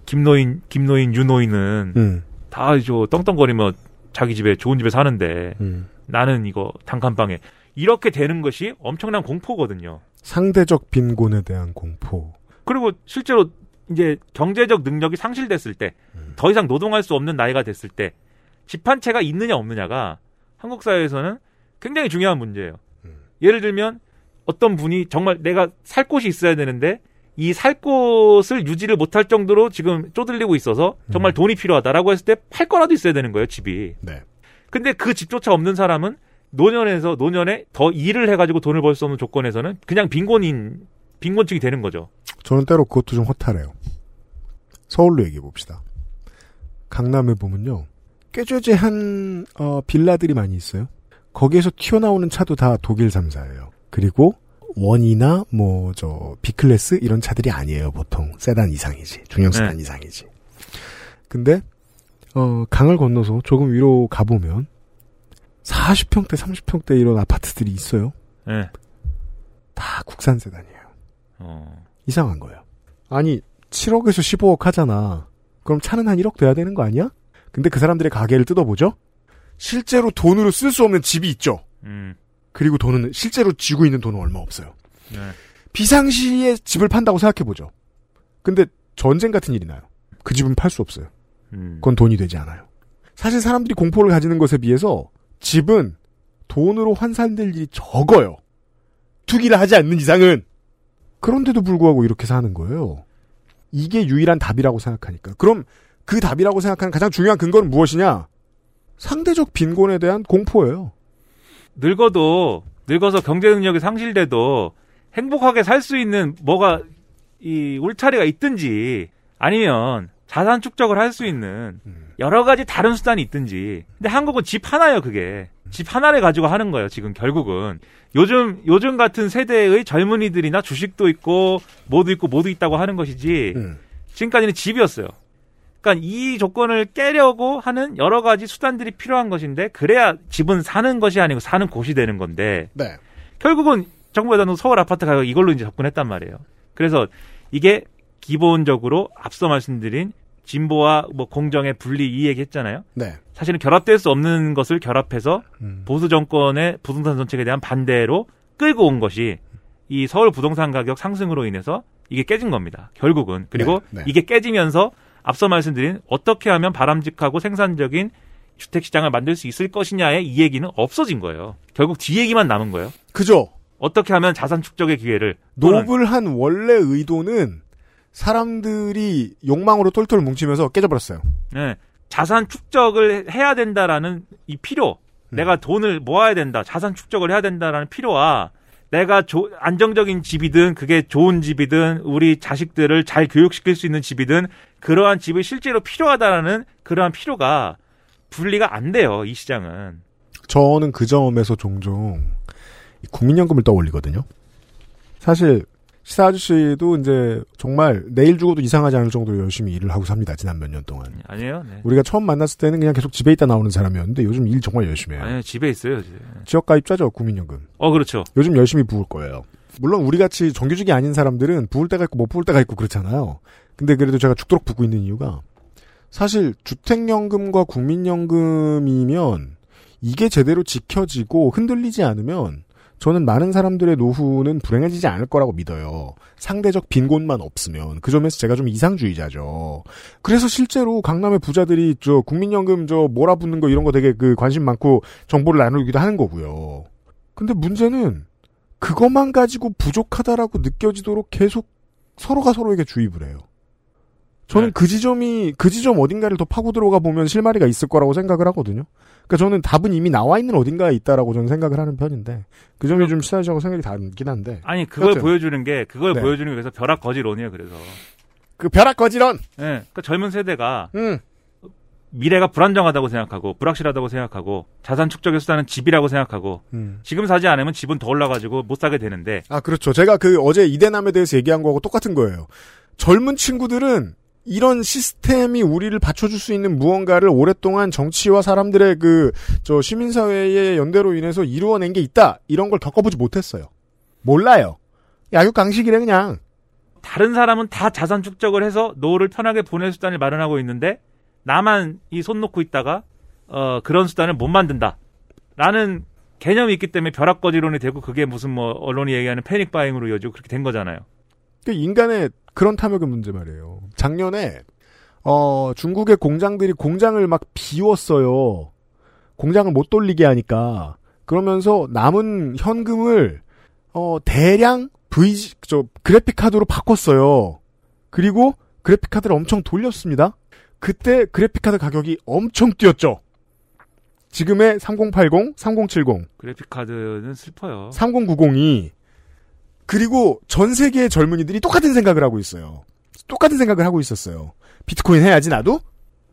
김노인 김노인 유노인은 음. 다 이제 떵떵거리며 자기 집에 좋은 집에 사는데 음. 나는 이거 단칸방에 이렇게 되는 것이 엄청난 공포거든요. 상대적 빈곤에 대한 공포. 그리고 실제로 이제 경제적 능력이 상실됐을 때, 더 이상 노동할 수 없는 나이가 됐을 때, 집 한 채가 있느냐 없느냐가 한국 사회에서는 굉장히 중요한 문제예요. 예를 들면 어떤 분이 정말 내가 살 곳이 있어야 되는데 이 살 곳을 유지를 못할 정도로 지금 쪼들리고 있어서 정말 돈이 필요하다라고 했을 때 팔 거라도 있어야 되는 거예요, 집이. 네. 근데 그 집조차 없는 사람은 노년에서 노년에 더 일을 해가지고 돈을 벌 수 없는 조건에서는 그냥 빈곤인 빈곤층이 되는 거죠. 저는 때로 그것도 좀 허탈해요. 서울로 얘기해 봅시다. 강남에 보면요. 꾀죄죄한 어, 빌라들이 많이 있어요. 거기에서 튀어나오는 차도 다 독일 3사예요. 그리고 원이나 뭐 저 B클래스 이런 차들이 아니에요. 보통 세단 이상이지. 중형 세단 네. 이상이지. 근데 어, 강을 건너서 조금 위로 가 보면 40평대, 30평대 이런 아파트들이 있어요. 네. 다 국산 세단이에요. 어. 이상한 거예요. 아니 7억에서 15억 하잖아. 그럼 차는 한 1억 돼야 되는 거 아니야? 근데 그 사람들의 가게를 뜯어보죠. 실제로 돈으로 쓸 수 없는 집이 있죠. 음. 그리고 돈은 실제로 쥐고 있는 돈은 얼마 없어요. 네. 비상시에 집을 판다고 생각해보죠. 근데 전쟁 같은 일이 나요. 그 집은 팔 수 없어요. 음. 그건 돈이 되지 않아요. 사실 사람들이 공포를 가지는 것에 비해서 집은 돈으로 환산될 일이 적어요. 투기를 하지 않는 이상은. 그런데도 불구하고 이렇게 사는 거예요. 이게 유일한 답이라고 생각하니까. 그럼 그 답이라고 생각하는 가장 중요한 근거는 무엇이냐? 상대적 빈곤에 대한 공포예요. 늙어도 늙어서 경제 능력이 상실돼도 행복하게 살 수 있는 뭐가 이 울타리가 있든지 아니면 자산 축적을 할 수 있는 여러 가지 다른 수단이 있든지. 근데 한국은 집 하나예요, 그게. 집 하나를 가지고 하는 거예요, 지금 결국은. 요즘 요즘 같은 세대의 젊은이들이나 주식도 있고 뭐도 있고 뭐도 있다고 하는 것이지. 지금까지는 집이었어요. 그러니까 이 조건을 깨려고 하는 여러 가지 수단들이 필요한 것인데 그래야 집은 사는 것이 아니고 사는 곳이 되는 건데 네. 결국은 정부에서는 서울 아파트 가격 이걸로 이제 접근했단 말이에요. 그래서 이게 기본적으로 앞서 말씀드린 진보와 뭐 공정의 분리 이 얘기했잖아요. 네. 사실은 결합될 수 없는 것을 결합해서 보수 정권의 부동산 정책에 대한 반대로 끌고 온 것이 이 서울 부동산 가격 상승으로 인해서 이게 깨진 겁니다. 결국은 그리고 네, 네. 이게 깨지면서 앞서 말씀드린 어떻게 하면 바람직하고 생산적인 주택 시장을 만들 수 있을 것이냐의 이 얘기는 없어진 거예요. 결국 뒤 얘기만 남은 거예요. 그죠? 어떻게 하면 자산 축적의 기회를 노블한 원래 의도는 사람들이 욕망으로 똘똘 뭉치면서 깨져버렸어요. 네. 자산 축적을 해야 된다라는 이 필요. 음. 내가 돈을 모아야 된다. 자산 축적을 해야 된다라는 필요와 내가 조- 안정적인 집이든 그게 좋은 집이든 우리 자식들을 잘 교육시킬 수 있는 집이든 그러한 집이 실제로 필요하다라는 그러한 필요가 분리가 안 돼요. 이 시장은. 저는 그 점에서 종종 이 국민연금을 떠올리거든요. 사실 시사 아저씨도 이제 정말 내일 죽어도 이상하지 않을 정도로 열심히 일을 하고 삽니다. 지난 몇 년 동안. 아니에요. 네. 우리가 처음 만났을 때는 그냥 계속 집에 있다 나오는 사람이었는데 요즘 일 정말 열심히 해요. 아니요. 집에 있어요. 이제. 지역가입자죠 국민연금. 어, 그렇죠. 요즘 열심히 부을 거예요. 물론 우리 같이 정규직이 아닌 사람들은 부을 때가 있고 못 부을 때가 있고 그렇잖아요. 근데 그래도 제가 죽도록 부고 있는 이유가 사실 주택연금과 국민연금이면 이게 제대로 지켜지고 흔들리지 않으면 저는 많은 사람들의 노후는 불행해지지 않을 거라고 믿어요. 상대적 빈곤만 없으면. 그 점에서 제가 좀 이상주의자죠. 그래서 실제로 강남의 부자들이 저 국민연금 저 몰아붙는 거 이런 거 되게 그 관심 많고 정보를 나누기도 하는 거고요. 근데 문제는 그것만 가지고 부족하다라고 느껴지도록 계속 서로가 서로에게 주입을 해요. 저는 그 지점이 그 지점 어딘가를 더 파고 들어가 보면 실마리가 있을 거라고 생각을 하거든요. 그러니까 저는 답은 이미 나와 있는 어딘가에 있다라고 저는 생각을 하는 편인데 그 점이 좀 시사적으로 생각이 다르긴 한데. 아니, 그걸 여튼. 보여주는 게, 그걸 네. 보여주는 게 그래서 벼락 거지론이에요. 그래서. 그 벼락 거지론. 네. 그 젊은 세대가 음. 미래가 불안정하다고 생각하고 불확실하다고 생각하고 자산 축적의 수단은 집이라고 생각하고 음. 지금 사지 않으면 집은 더 올라가지고 못 사게 되는데 아 그렇죠. 제가 그 어제 이대남에 대해서 얘기한 거하고 똑같은 거예요. 젊은 친구들은 이런 시스템이 우리를 받쳐줄 수 있는 무언가를 오랫동안 정치와 사람들의 그 저 시민사회의 연대로 인해서 이루어낸 게 있다 이런 걸 겪어보지 못했어요. 몰라요. 약육강식이래 그냥. 다른 사람은 다 자산 축적을 해서 노후를 편하게 보낼 수단을 마련하고 있는데 나만 이 손 놓고 있다가 어 그런 수단을 못 만든다. 라는 개념이 있기 때문에 벼락거지론이 되고 그게 무슨 뭐 언론이 얘기하는 패닉 바잉으로 이어지고 그렇게 된 거잖아요. 그 인간의 그런 탐욕의 문제 말이에요. 작년에 어 중국의 공장들이 공장을 막 비웠어요. 공장을 못 돌리게 하니까 그러면서 남은 현금을 어 대량 V 저 그래픽 카드로 바꿨어요. 그리고 그래픽 카드를 엄청 돌렸습니다. 그때 그래픽 카드 가격이 엄청 뛰었죠. 지금의 3080, 3070, 그래픽 카드는 슬퍼요. 3090이 그리고 전 세계의 젊은이들이 똑같은 생각을 하고 있어요. 똑같은 생각을 하고 있었어요. 비트코인 해야지 나도?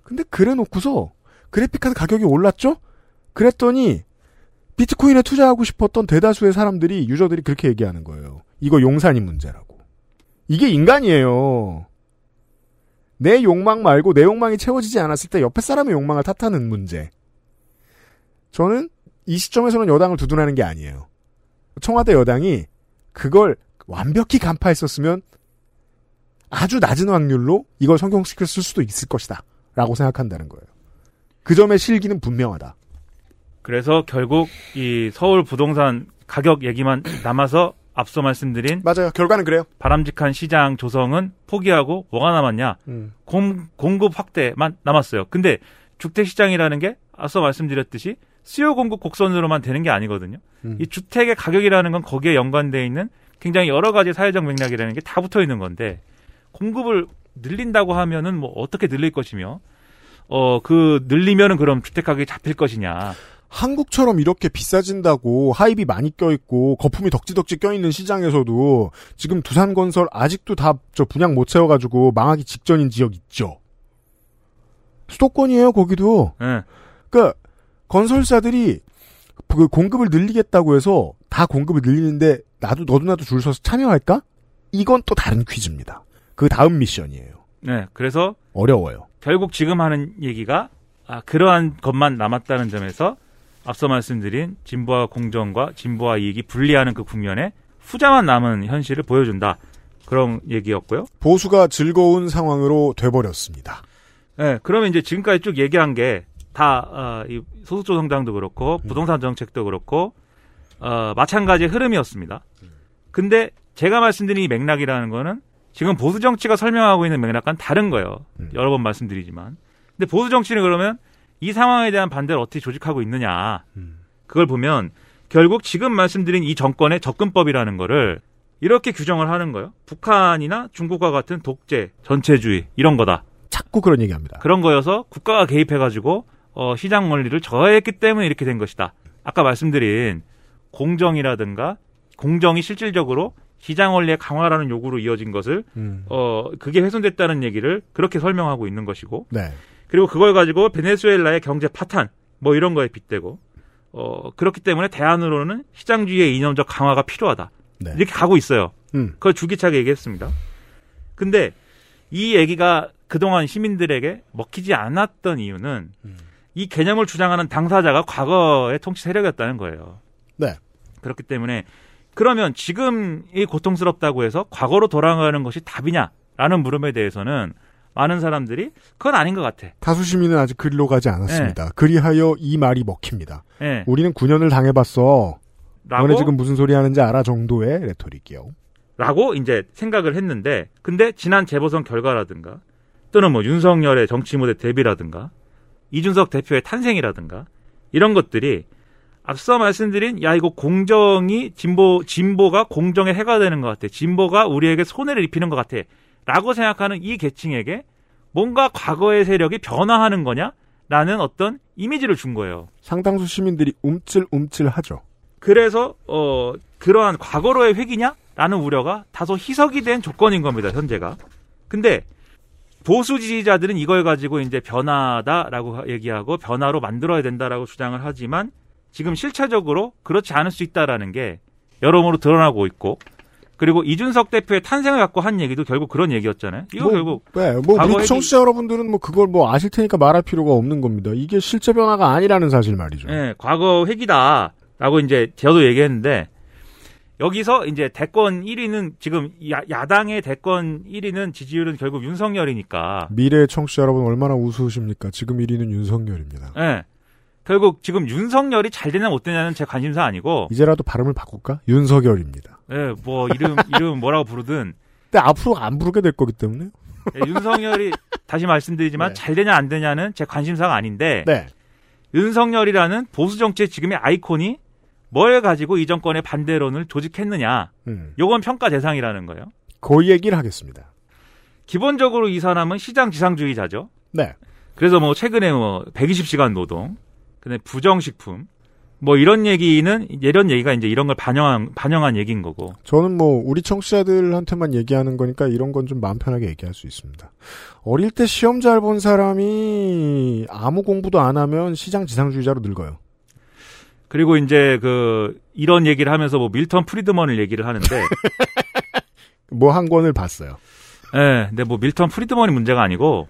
근데 그래 놓고서 그래픽카드 가격이 올랐죠? 그랬더니 비트코인에 투자하고 싶었던 대다수의 사람들이 유저들이 그렇게 얘기하는 거예요. 이거 용산이 문제라고. 이게 인간이에요. 내 욕망 말고 내 욕망이 채워지지 않았을 때 옆에 사람의 욕망을 탓하는 문제. 저는 이 시점에서는 여당을 두둔하는 게 아니에요. 청와대 여당이 그걸 완벽히 간파했었으면 아주 낮은 확률로 이걸 성공시켰을 수도 있을 것이다. 라고 생각한다는 거예요. 그 점의 실기는 분명하다. 그래서 결국 이 서울 부동산 가격 얘기만 남아서 앞서 말씀드린 맞아요. 결과는 그래요. 바람직한 시장 조성은 포기하고 뭐가 남았냐? 음. 공, 공급 확대만 남았어요. 근데 주택 시장이라는 게 앞서 말씀드렸듯이 수요 공급 곡선으로만 되는 게 아니거든요. 음. 이 주택의 가격이라는 건 거기에 연관돼 있는 굉장히 여러 가지 사회적 맥락이라는 게 다 붙어 있는 건데 공급을 늘린다고 하면은 뭐 어떻게 늘릴 것이며 어 그 늘리면은 그럼 주택 가격이 잡힐 것이냐. 한국처럼 이렇게 비싸진다고 하입이 많이 껴있고 거품이 덕지덕지 껴있는 시장에서도 지금 두산건설 아직도 다 저 분양 못 채워가지고 망하기 직전인 지역 있죠. 수도권이에요 거기도. 예. 그러니까 건설사들이 그 공급을 늘리겠다고 해서 다 공급을 늘리는데 나도 너도 나도 줄 서서 참여할까? 이건 또 다른 퀴즈입니다. 그 다음 미션이에요. 네. 그래서 어려워요. 결국 지금 하는 얘기가 아, 그러한 것만 남았다는 점에서 앞서 말씀드린 진보와 공정과 진보와 이익이 분리하는 그 국면에 후자만 남은 현실을 보여준다. 그런 얘기였고요. 보수가 즐거운 상황으로 돼버렸습니다. 네, 그러면 이제 지금까지 쭉 얘기한 게 다, 어, 이 소득조 성장도 그렇고, 부동산 정책도 그렇고, 어, 마찬가지의 흐름이었습니다. 근데 제가 말씀드린 이 맥락이라는 거는 지금 보수 정치가 설명하고 있는 맥락과는 다른 거예요. 여러 번 말씀드리지만. 근데 보수 정치는 그러면 이 상황에 대한 반대를 어떻게 조직하고 있느냐. 그걸 보면 결국 지금 말씀드린 이 정권의 접근법이라는 거를 이렇게 규정을 하는 거예요. 북한이나 중국과 같은 독재, 전체주의 이런 거다. 자꾸 그런 얘기합니다. 그런 거여서 국가가 개입해가지고 어, 시장 원리를 저해했기 때문에 이렇게 된 것이다. 아까 말씀드린 공정이라든가 공정이 실질적으로 시장 원리의 강화라는 요구로 이어진 것을 음. 어 그게 훼손됐다는 얘기를 그렇게 설명하고 있는 것이고 네. 그리고 그걸 가지고 베네수엘라의 경제 파탄 뭐 이런 거에 빗대고 어 그렇기 때문에 대안으로는 시장주의의 이념적 강화가 필요하다 네. 이렇게 가고 있어요. 음. 그걸 줄기차게 얘기했습니다. 근데 이 얘기가 그동안 시민들에게 먹히지 않았던 이유는 음. 이 개념을 주장하는 당사자가 과거의 통치 세력이었다는 거예요. 네. 그렇기 때문에 그러면 지금이 고통스럽다고 해서 과거로 돌아가는 것이 답이냐라는 물음에 대해서는 많은 사람들이 그건 아닌 것 같아. 다수 시민은 아직 그리로 가지 않았습니다. 그리하여 이 말이 먹힙니다. 예. 우리는 9년을 당해봤어. 라고 너네 지금 무슨 소리 하는지 알아 정도의 레토릭이요. 라고 이제 생각을 했는데 근데 지난 재보선 결과라든가 또는 뭐 윤석열의 정치 무대 데뷔라든가 이준석 대표의 탄생이라든가 이런 것들이 앞서 말씀드린 야 이거 공정이 진보 진보가 공정에 해가 되는 것 같아 진보가 우리에게 손해를 입히는 것 같아라고 생각하는 이 계층에게 뭔가 과거의 세력이 변화하는 거냐라는 어떤 이미지를 준 거예요. 상당수 시민들이 움찔움찔하죠. 그래서 어 그러한 과거로의 회기냐라는 우려가 다소 희석이 된 조건인 겁니다 현재가. 근데 보수 지지자들은 이걸 가지고 이제 변화다라고 얘기하고 변화로 만들어야 된다라고 주장을 하지만 지금 실체적으로 그렇지 않을 수 있다라는 게 여러모로 드러나고 있고 그리고 이준석 대표의 탄생을 갖고 한 얘기도 결국 그런 얘기였잖아요. 이거 뭐, 결국 네, 뭐 우리 청취자 여러분들은 뭐 그걸 뭐 아실 테니까 말할 필요가 없는 겁니다. 이게 실제 변화가 아니라는 사실 말이죠. 예, 과거 회기다라고 이제 저도 얘기했는데 여기서 이제 대권 1위는 지금 야, 야당의 대권 1위는 지지율은 결국 윤석열이니까 미래의 청취자 여러분 얼마나 우스우십니까? 지금 1위는 윤석열입니다. 예. 결국 지금 윤석열이 잘 되냐 못 되냐는 제 관심사 아니고 이제라도 발음을 바꿀까? 윤석열입니다. 예, 뭐 이름 이름 뭐라고 부르든 근데 앞으로 안 부르게 될 거기 때문에. 예, 윤석열이 다시 말씀드리지만 네. 잘 되냐 안 되냐는 제 관심사가 아닌데 네. 윤석열이라는 보수 정치의 지금의 아이콘이 뭘 가지고 이 정권의 반대론을 조직했느냐. 음. 요건 평가 대상이라는 거예요. 그 얘기를 하겠습니다. 기본적으로 이 사람은 시장 지상주의자죠. 네. 그래서 뭐 최근에 뭐 120시간 노동, 근데 부정식품, 뭐 이런 얘기는 이런 얘기가 이제 이런 걸 반영한 반영한 얘기인 거고. 저는 뭐 우리 청취자들한테만 얘기하는 거니까 이런 건 좀 마음 편하게 얘기할 수 있습니다. 어릴 때 시험 잘 본 사람이 아무 공부도 안 하면 시장 지상주의자로 늙어요. 그리고 이제 그 이런 얘기를 하면서 뭐 밀턴 프리드먼을 얘기를 하는데, 뭐 한 권을 봤어요. 예, 근데 뭐 밀턴 프리드먼이 문제가 아니고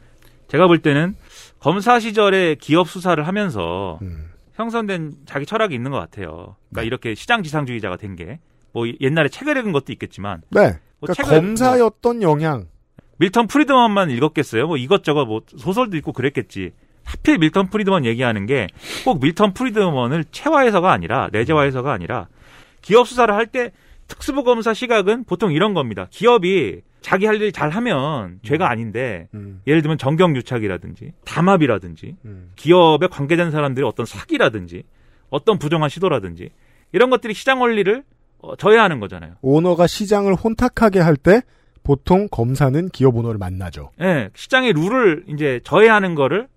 제가 볼 때는 검사 시절에 기업 수사를 하면서 음. 형성된 자기 철학이 있는 것 같아요. 그러니까 네. 이렇게 시장 지상주의자가 된 게 뭐 옛날에 책을 읽은 것도 있겠지만 네. 뭐 그러니까 책을 검사였던 영향. 밀턴 프리드먼만 읽었겠어요? 뭐 이것저것 뭐 소설도 읽고 그랬겠지. 하필 밀턴 프리드먼 얘기하는 게 꼭 밀턴 프리드먼을 체화해서가 아니라 내재화해서가 아니라 기업 수사를 할 때 특수부 검사 시각은 보통 이런 겁니다. 기업이 자기 할 일 잘하면 죄가 아닌데 음. 예를 들면 정경유착이라든지 담합이라든지 음. 기업에 관계된 사람들의 어떤 사기라든지 어떤 부정한 시도라든지 이런 것들이 시장 원리를 어, 저해하는 거잖아요. 오너가 시장을 혼탁하게 할 때 보통 검사는 기업 오너를 만나죠. 예, 시장의 룰을 이제 저해하는 거를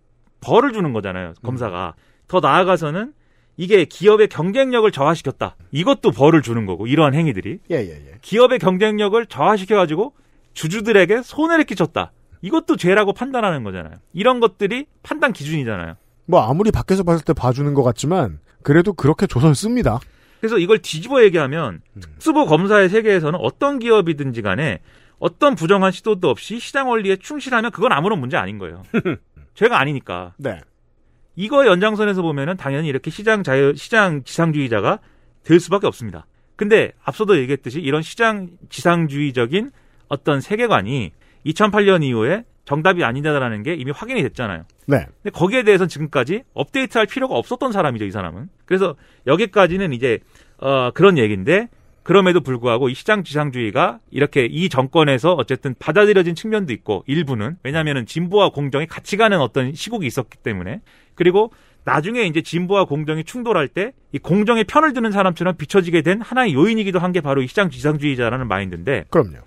벌을 주는 거잖아요. 검사가. 더 나아가서는 이게 기업의 경쟁력을 저하시켰다. 이것도 벌을 주는 거고 이러한 행위들이 예, 예, 예. 기업의 경쟁력을 저하시켜 가지고 주주들에게 손해를 끼쳤다. 이것도 죄라고 판단하는 거잖아요. 이런 것들이 판단 기준이잖아요. 뭐 아무리 밖에서 봤을 때 봐주는 것 같지만 그래도 그렇게 조설 씁니다. 그래서 이걸 뒤집어 얘기하면 특수부 검사의 세계에서는 어떤 기업이든지 간에 어떤 부정한 시도도 없이 시장 원리에 충실하면 그건 아무런 문제 아닌 거예요. 죄가 아니니까. 네. 이거 연장선에서 보면은 당연히 이렇게 시장 자유, 시장 지상주의자가 될 수밖에 없습니다. 근데 앞서도 얘기했듯이 이런 시장 지상주의적인 어떤 세계관이 2008년 이후에 정답이 아니다라는 게 이미 확인이 됐잖아요. 네. 근데 거기에 대해서는 지금까지 업데이트할 필요가 없었던 사람이죠, 이 사람은. 그래서 여기까지는 이제 어, 그런 얘기인데 그럼에도 불구하고 이 시장 지상주의가 이렇게 이 정권에서 어쨌든 받아들여진 측면도 있고 일부는 왜냐하면은 진보와 공정이 같이 가는 어떤 시국이 있었기 때문에 그리고 나중에 이제 진보와 공정이 충돌할 때 이 공정의 편을 드는 사람처럼 비춰지게 된 하나의 요인이기도 한 게 바로 이 시장 지상주의자라는 마인드인데 그럼요.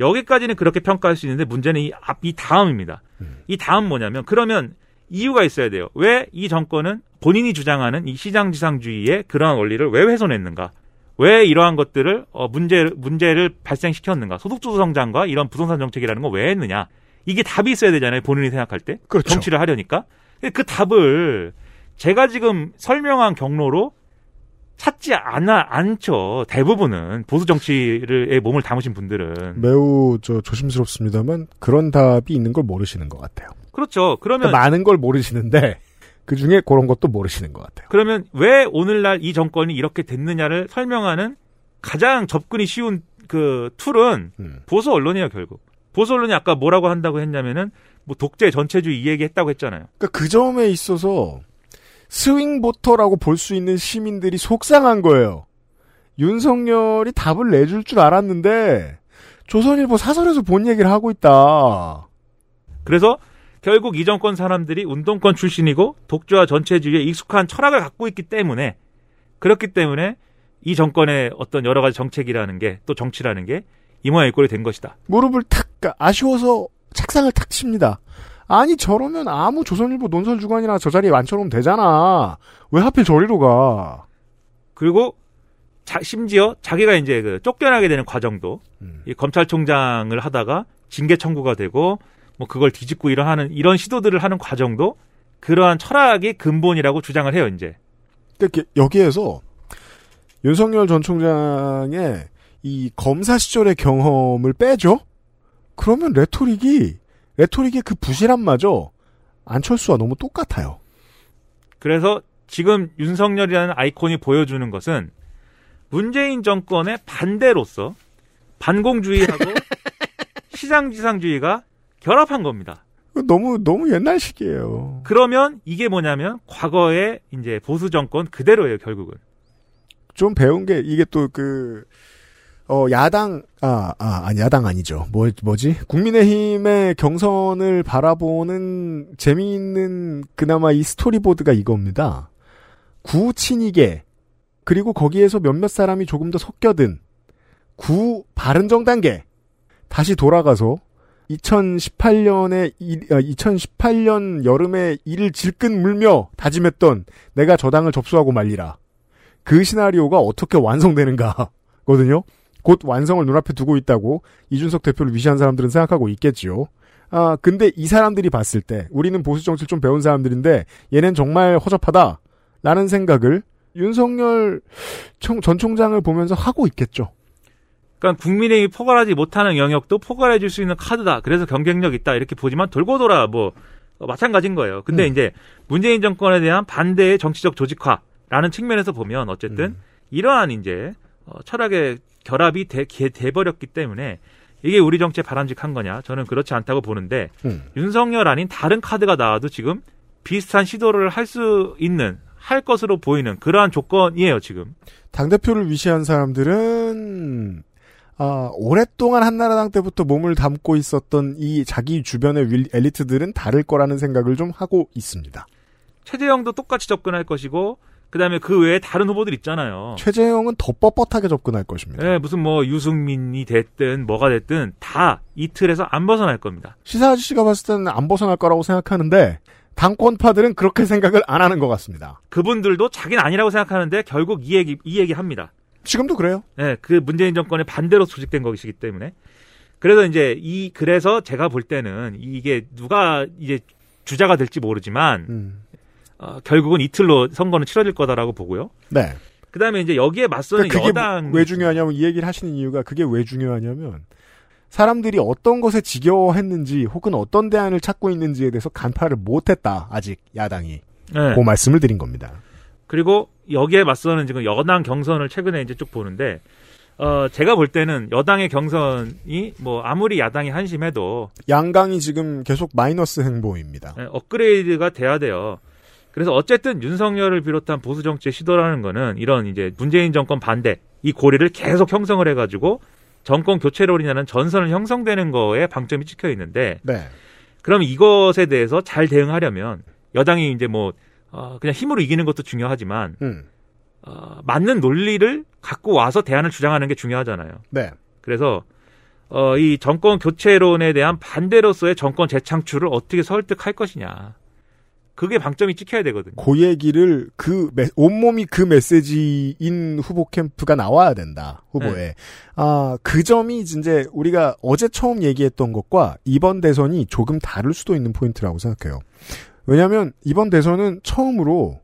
여기까지는 그렇게 평가할 수 있는데 문제는 이, 앞, 이 다음입니다. 이 다음 뭐냐면 그러면 이유가 있어야 돼요. 왜 이 정권은 본인이 주장하는 이 시장 지상주의의 그러한 원리를 왜 훼손했는가? 왜 이러한 것들을 어, 문제 문제를 발생시켰는가? 소득주도 성장과 이런 부동산 정책이라는 거왜 했느냐? 이게 답이 있어야 되잖아요. 본인이 생각할 때 그렇죠. 정치를 하려니까 그 답을 제가 지금 설명한 경로로 찾지 않아 않죠. 대부분은 보수 정치를에 몸을 담으신 분들은 매우 저 조심스럽습니다만 그런 답이 있는 걸 모르시는 것 같아요. 그렇죠. 그러면 그러니까 많은 걸 모르시는데 그 중에 그런 것도 모르시는 것 같아요. 그러면 왜 오늘날 이 정권이 이렇게 됐느냐를 설명하는 가장 접근이 쉬운 그 tool은 음. 보수 언론이에요 결국. 보수 언론이 아까 뭐라고 한다고 했냐면은 뭐 독재 전체주의 이 얘기 했다고 했잖아요. 그러니까 그 점에 있어서 swing voter라고 볼 수 있는 시민들이 속상한 거예요. 윤석열이 답을 내줄 줄 알았는데 조선일보 사설에서 본 얘기를 하고 있다. 그래서 결국 이 정권 사람들이 운동권 출신이고 독재와 전체주의에 익숙한 철학을 갖고 있기 때문에 그렇기 때문에 이 정권의 어떤 여러 가지 정책이라는 게 또 정치라는 게 이 모양 이 꼴이 된 것이다. 무릎을 탁 까- 아쉬워서 책상을 탁 칩니다. 아니 저러면 아무 조선일보 논설 주간이나 저 자리에 앉혀놓으면 되잖아. 왜 하필 저리로 가? 그리고 자- 심지어 자기가 이제 그 쫓겨나게 되는 과정도 이 검찰총장을 하다가 징계 청구가 되고 뭐 그걸 뒤집고 이러하는 이런 시도들을 하는 과정도 그러한 철학이 근본이라고 주장을 해요 이제. 그러니까 여기에서 윤석열 전 총장의 이 검사 시절의 경험을 빼죠? 그러면 레토릭이 레토릭의 그 부실함마저 안철수와 너무 똑같아요. 그래서 지금 윤석열이라는 아이콘이 보여주는 것은 문재인 정권의 반대로서 반공주의하고 시장지상주의가 결합한 겁니다. 너무 너무 옛날식이에요. 그러면 이게 뭐냐면 과거의 이제 보수 정권 그대로예요 결국은. 좀 배운 게 이게 또그 어, 야당, 아, 아, 아니, 야당 아니죠. 뭐, 뭐지? 국민의힘의 경선을 바라보는 재미있는 그나마 이 스토리보드가 이겁니다. 구 친이계, 그리고 거기에서 몇몇 사람이 조금 더 섞여든 구 바른정단계, 다시 돌아가서 2018년에, 2018년 여름에 이를 질끈 물며 다짐했던 내가 저 당을 접수하고 말리라. 그 시나리오가 어떻게 완성되는가, 거든요. 곧 완성을 눈앞에 두고 있다고 이준석 대표를 위시한 사람들은 생각하고 있겠지요. 아, 근데 이 사람들이 봤을 때 우리는 보수 정치를 좀 배운 사람들인데 얘는 정말 허접하다. 라는 생각을 윤석열 총, 전 총장을 보면서 하고 있겠죠. 그러니까 국민의힘이 포괄하지 못하는 영역도 포괄해 줄 수 있는 카드다. 그래서 경쟁력 있다. 이렇게 보지만 돌고 돌아 뭐 어, 마찬가지인 거예요. 근데 음. 이제 문재인 정권에 대한 반대의 정치적 조직화라는 측면에서 보면 어쨌든 음. 이러한 이제 어, 철학의 결합이 돼, 게- 돼버렸기 때문에 이게 우리 정치에 바람직한 거냐? 저는 그렇지 않다고 보는데 음. 윤석열 아닌 다른 카드가 나와도 지금 비슷한 시도를 할 수 있는 할 것으로 보이는 그러한 조건이에요 지금. 당 대표를 위시한 사람들은 아, 오랫동안 한나라당 때부터 몸을 담고 있었던 이 자기 주변의 윌- 엘리트들은 다를 거라는 생각을 좀 하고 있습니다. 최재형도 똑같이 접근할 것이고 그다음에 그 외에 다른 후보들 있잖아요. 최재형은 더 뻣뻣하게 접근할 것입니다. 예, 무슨 뭐 유승민이 됐든 뭐가 됐든 다 이 틀에서 안 벗어날 겁니다. 시사 아저씨가 봤을 때는 안 벗어날 거라고 생각하는데 당권파들은 그렇게 생각을 안 하는 것 같습니다. 그분들도 자기는 아니라고 생각하는데 결국 이 얘기 이 얘기 합니다. 지금도 그래요. 예, 그 문재인 정권의 반대로 조직된 것이기 때문에. 그래서 이제 이 그래서 제가 볼 때는 이게 누가 이제 주자가 될지 모르지만 음. 어, 결국은 이틀로 선거는 치러질 거다라고 보고요. 네. 그다음에 이제 여기에 맞서는 그러니까 여당 왜 중요하냐면 이 얘기를 하시는 이유가 그게 왜 중요하냐면 사람들이 어떤 것에 지겨워했는지 혹은 어떤 대안을 찾고 있는지에 대해서 간파를 못했다 아직 야당이 네. 그 말씀을 드린 겁니다. 그리고 여기에 맞서는 지금 여당 경선을 최근에 이제 쭉 보는데 어 제가 볼 때는 여당의 경선이 뭐 아무리 야당이 한심해도 양강이 지금 계속 마이너스 행보입니다. 예, 업그레이드가 돼야 돼요. 그래서 어쨌든 윤석열을 비롯한 보수 정치의 시도라는 거는 이런 이제 문재인 정권 반대 이 고리를 계속 형성을 해가지고 정권 교체로 인하는 전선을 형성되는 거에 방점이 찍혀 있는데 네. 그럼 이것에 대해서 잘 대응하려면 여당이 이제 뭐 어, 그냥 힘으로 이기는 것도 중요하지만 음. 어, 맞는 논리를 갖고 와서 대안을 주장하는 게 중요하잖아요. 네. 그래서 어, 이 정권 교체론에 대한 반대로서의 정권 재창출을 어떻게 설득할 것이냐. 그게 방점이 찍혀야 되거든요. 그 얘기를 그 메- 온몸이 그 메시지인 후보 캠프가 나와야 된다. 후보에. 네. 아, 그 점이 이제 우리가 어제 처음 얘기했던 것과 이번 대선이 조금 다를 수도 있는 포인트라고 생각해요. 왜냐하면 이번 대선은 처음으로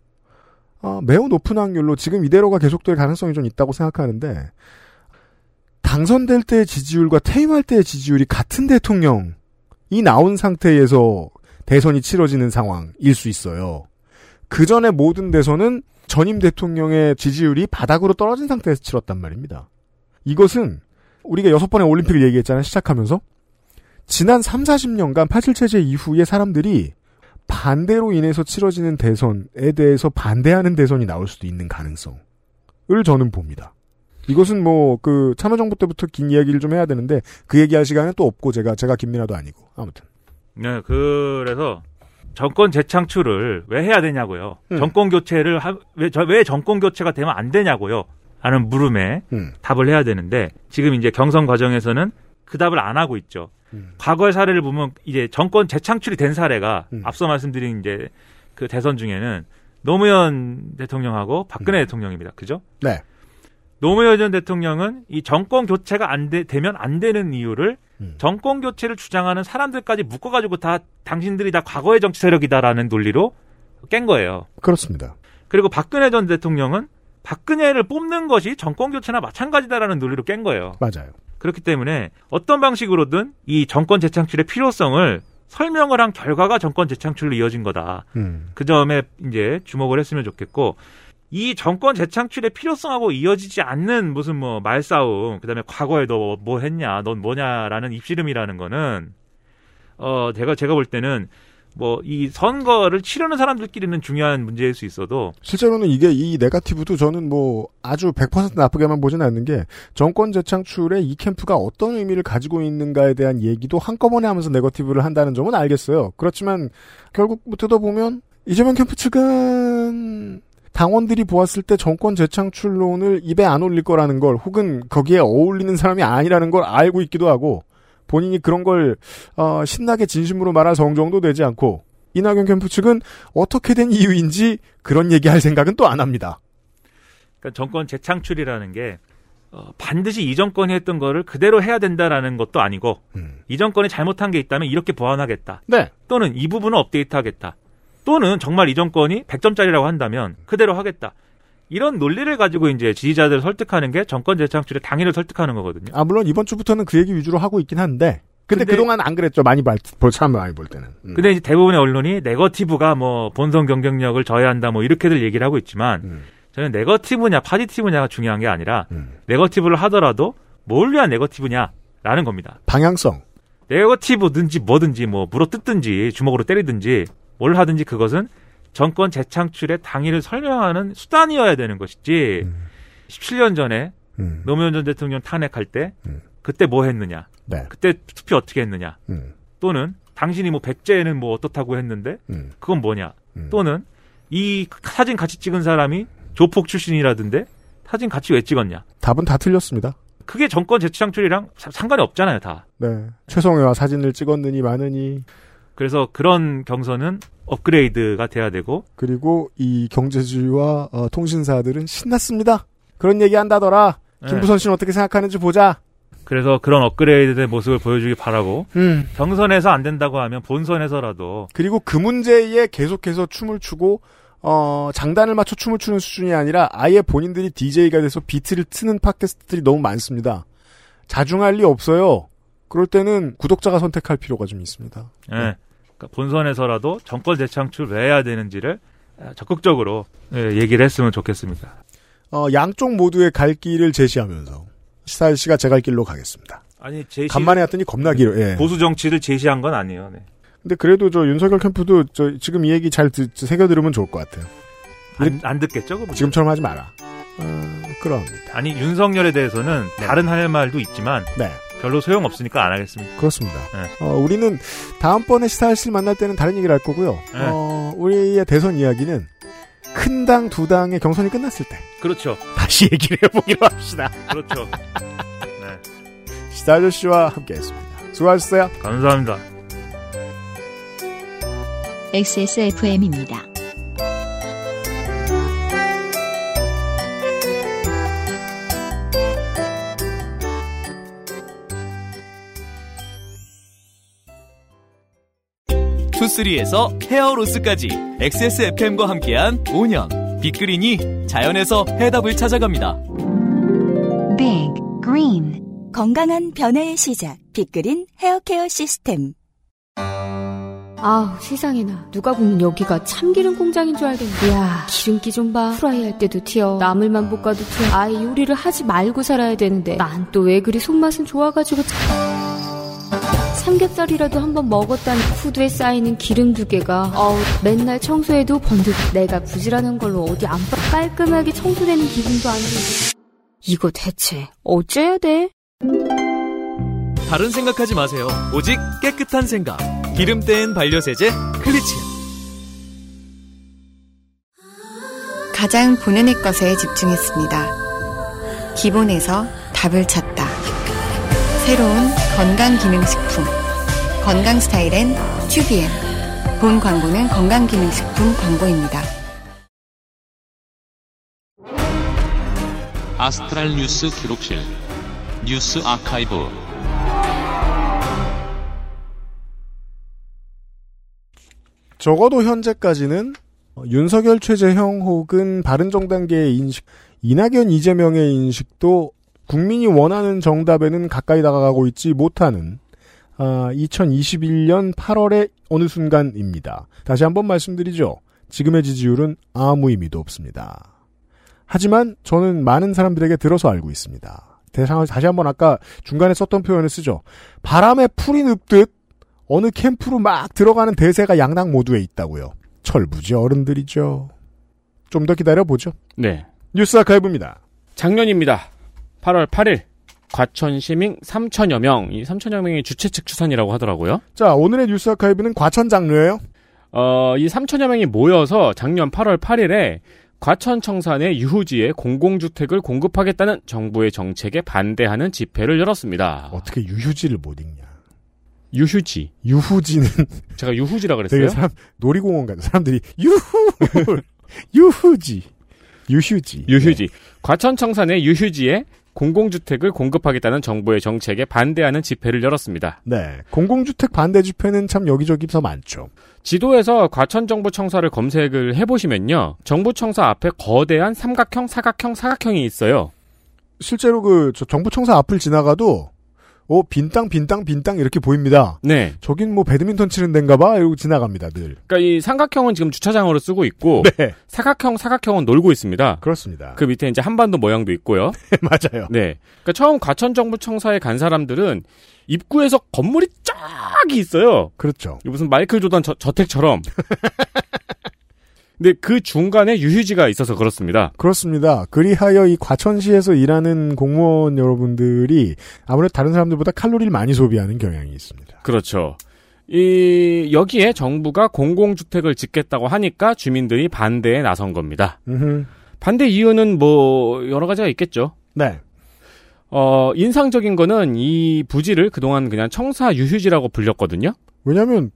아, 매우 높은 확률로 지금 이대로가 계속될 가능성이 좀 있다고 생각하는데 당선될 때의 지지율과 퇴임할 때의 지지율이 같은 대통령이 나온 상태에서 대선이 치러지는 상황일 수 있어요. 그 전에 모든 대선은 전임 대통령의 지지율이 바닥으로 떨어진 상태에서 치렀단 말입니다. 이것은 우리가 여섯 번의 올림픽을 얘기했잖아요. 시작하면서. 지난 3, 40년간 87체제 이후에 사람들이 반대로 인해서 치러지는 대선에 대해서 반대하는 대선이 나올 수도 있는 가능성을 저는 봅니다. 이것은 뭐 그 참여정부 때부터 긴 이야기를 좀 해야 되는데 그 얘기할 시간은 또 없고 제가 제가 김민아도 아니고 아무튼 네, 그래서 정권 재창출을 왜 해야 되냐고요. 음. 정권 교체를 하, 왜, 저- 왜 정권 교체가 되면 안 되냐고요. 하는 물음에 음. 답을 해야 되는데 지금 이제 경선 과정에서는 그 답을 안 하고 있죠. 과거의 사례를 보면 이제 정권 재창출이 된 사례가 앞서 말씀드린 이제 그 대선 중에는 노무현 대통령하고 박근혜 대통령입니다. 그죠? 네. 노무현 전 대통령은 이 정권 교체가 안 되, 되면 안 되는 이유를 정권 교체를 주장하는 사람들까지 묶어가지고 다 당신들이 다 과거의 정치 세력이다라는 논리로 깬 거예요. 그렇습니다. 그리고 박근혜 전 대통령은 박근혜를 뽑는 것이 정권 교체나 마찬가지다라는 논리로 깬 거예요. 맞아요. 그렇기 때문에 어떤 방식으로든 이 정권 재창출의 필요성을 설명을 한 결과가 정권 재창출로 이어진 거다. 음. 그 점에 이제 주목을 했으면 좋겠고 이 정권 재창출의 필요성하고 이어지지 않는 무슨 뭐 말싸움 그다음에 과거에 너 뭐 했냐 넌 뭐냐라는 입씨름이라는 거는 어 제가 제가 볼 때는 뭐 이 선거를 치르는 사람들끼리는 중요한 문제일 수 있어도 실제로는 이게 이 네가티브도 저는 뭐 아주 100% 나쁘게만 보지는 않는 게 정권 재창출에 이 캠프가 어떤 의미를 가지고 있는가에 대한 얘기도 한꺼번에 하면서 네거티브를 한다는 점은 알겠어요. 그렇지만 결국 뭐 뜯어보면 이재명 캠프 측은 당원들이 보았을 때 정권 재창출론을 입에 안 올릴 거라는 걸 혹은 거기에 어울리는 사람이 아니라는 걸 알고 있기도 하고 본인이 그런 걸 어, 신나게 진심으로 말할 성정도 되지 않고 이낙연 캠프 측은 어떻게 된 이유인지 그런 얘기할 생각은 또 안 합니다. 그러니까 정권 재창출이라는 게 어, 반드시 이 정권이 했던 거를 그대로 해야 된다라는 것도 아니고 이 정권이 잘못한 게 있다면 이렇게 보완하겠다. 네. 또는 이 부분을 업데이트하겠다. 또는 정말 이 정권이 100점짜리라고 한다면 그대로 하겠다. 이런 논리를 가지고 이제 지지자들을 설득하는 게 정권 재창출의 당위를 설득하는 거거든요. 아 물론 이번 주부터는 그 얘기 위주로 하고 있긴 한데 근데, 그동안 안 그랬죠. 많이 볼, 볼 사람 많이 볼 때는. 음. 근데 이제 대부분의 언론이 네거티브가 뭐 본선 경쟁력을 저해한다 뭐 이렇게들 얘기를 하고 있지만 음. 저는 네거티브냐 파지티브냐가 중요한 게 아니라 네거티브를 하더라도 뭘 위한 네거티브냐라는 겁니다. 방향성. 네거티브든지 뭐든지 뭐 물어 뜯든지 주먹으로 때리든지 뭘 하든지 그것은 정권 재창출의 당위를 설명하는 수단이어야 되는 것이지 17년 전에 음. 노무현 전 대통령 탄핵할 때 그때 뭐 했느냐 네. 그때 투표 어떻게 했느냐 음. 또는 당신이 뭐 백제는 뭐 어떻다고 했는데 음. 그건 뭐냐 또는 이 사진 같이 찍은 사람이 조폭 출신이라던데 사진 같이 왜 찍었냐 답은 다 틀렸습니다. 그게 정권 재창출이랑 사- 상관이 없잖아요 다 네. 최성애와 사진을 찍었느니 마느니 그래서 그런 경선은 업그레이드가 돼야 되고 그리고 이 경제주의와 어, 통신사들은 신났습니다. 그런 얘기 한다더라. 네. 김부선 씨는 어떻게 생각하는지 보자. 그래서 그런 업그레이드된 모습을 보여주기 바라고 음. 경선에서 안 된다고 하면 본선에서라도 그리고 그 문제에 계속해서 춤을 추고 어, 장단을 맞춰 춤을 추는 수준이 아니라 아예 본인들이 DJ가 돼서 비트를 트는 팟캐스트들이 너무 많습니다. 자중할 리 없어요. 그럴 때는 구독자가 선택할 필요가 좀 있습니다. 예. 그러니까 본선에서라도 정권 재창출 왜 해야 되는지를 적극적으로 예, 얘기를 했으면 좋겠습니다. 어, 양쪽 모두의 갈 길을 제시하면서 시사일 씨가 제 갈 길로 가겠습니다. 아니 제시 간만에 했더니 겁나 길어. 예. 보수 정치를 제시한 건 아니에요. 네. 근데 그래도 저 윤석열 캠프도 저 지금 이 얘기 잘 듣, 새겨 들으면 좋을 것 같아요. 안, 안 듣겠죠? 그분? 지금처럼 하지 마라. 어, 그럽니다. 아니 윤석열에 대해서는 다른 할 말도 있지만 네. 별로 소용 없으니까 안 하겠습니다. 그렇습니다. 네. 어, 우리는 다음번에 씨를 만날 때는 다른 얘기를 할 거고요. 네. 어, 우리의 대선 이야기는 큰 당 두 당의 경선이 끝났을 때 그렇죠. 다시 얘기를 해보기로 합시다. 그렇죠. 네. 시사 아저씨와 함께했습니다. 수고하셨어요. 감사합니다. XSFM입니다. 투쓰리에서 헤어로스까지 XSFM과 함께한 5년. 빅그린이 자연에서 해답을 찾아갑니다. Big Green. 건강한 변화의 시작. 빅그린 헤어케어 시스템. 아우 세상에나. 누가 보면 여기가 참기름 공장인 줄 알겠네. 야. 기름기 좀봐. 프라이 할 때도 튀어. 나물만 볶아도 튀어. 아예 요리를 하지 말고 살아야 되는데. 난 또 왜 그리 손맛은 좋아가지고 삼겹살이라도 한번 먹었다는 푸드에 쌓이는 기름 두 개가 어우 맨날 청소해도 번득 내가 부지런한 걸로 어디 안 빠- 깔끔하게 청소되는 기분도 안 들고 이거 대체 어째야 돼? 다른 생각하지 마세요. 오직 깨끗한 생각. 기름 뗀 반려세제 클리치. 가장 본연의 것에 집중했습니다. 기본에서 답을 찾다. 새로운 건강기능식품. 건강 스타일엔 튜비엔. 본 광고는 건강기능식품 광고입니다. 아스트랄 뉴스 기록실 뉴스 아카이브 적어도 현재까지는 어, 윤석열 최재형 혹은 바른정당계의 인식, 이낙연 이재명의 인식도 국민이 원하는 정답에는 가까이 다가가고 있지 못하는 아, 2021년 8월의 어느 순간입니다. 다시 한번 말씀드리죠. 지금의 지지율은 아무 의미도 없습니다. 하지만 저는 많은 사람들에게 들어서 알고 있습니다. 대상을 다시 한번 아까 중간에 썼던 표현을 쓰죠. 바람에 풀이 눕듯 어느 캠프로 막 들어가는 대세가 양당 모두에 있다고요. 철부지 어른들이죠. 좀 더 기다려보죠. 네. 뉴스 아카이브입니다. 작년입니다. 8월 8일 과천 시민 3천여 명, 이 3천여 명이 주최 측 추산이라고 하더라고요. 자, 오늘의 뉴스 아카이브는 과천 장르예요. 어, 이 3천여 명이 모여서 작년 8월 8일에 과천 청산의 유후지에 공공주택을 공급하겠다는 정부의 정책에 반대하는 집회를 열었습니다. 어떻게 유휴지를 못 읽냐. 유휴지. 유후지는 제가 유후지라 그랬어요. 되게 사람 놀이공원 같은 사람들이 유후 유후지 유휴지 유휴지. 과천 청산의 유휴지에 공공주택을 공급하겠다는 정부의 정책에 반대하는 집회를 열었습니다. 네 공공주택 반대 집회는 참 여기저기서 많죠. 지도에서 과천 정부 청사를 검색을 해보시면요. 정부 청사 앞에 거대한 삼각형, 사각형, 사각형이 있어요. 실제로 그저 정부 청사 앞을 지나가도 어 빈땅 빈땅 빈땅 이렇게 보입니다. 네. 저긴 뭐 배드민턴 치는 데인가 봐 이러고 지나갑니다 늘. 그러니까 이 삼각형은 지금 주차장으로 쓰고 있고 네 사각형, 사각형은 놀고 있습니다. 그렇습니다. 그 밑에 이제 한반도 모양도 있고요. 맞아요. 네. 그러니까 처음 과천 정부 청사에 간 사람들은 입구에서 건물이 쫙 있어요. 그렇죠. 무슨 마이클 조던 저, 저택처럼. 근데 그 중간에 유휴지가 있어서 그렇습니다. 그렇습니다. 그리하여 이 과천시에서 일하는 공무원 여러분들이 아무래도 다른 사람들보다 칼로리를 많이 소비하는 경향이 있습니다. 그렇죠. 이 여기에 정부가 공공주택을 짓겠다고 하니까 주민들이 반대에 나선 겁니다. 음흠. 반대 이유는 뭐 여러 가지가 있겠죠. 네. 어, 인상적인 거는 이 부지를 그동안 그냥 청사 유휴지라고 불렸거든요. 왜냐하면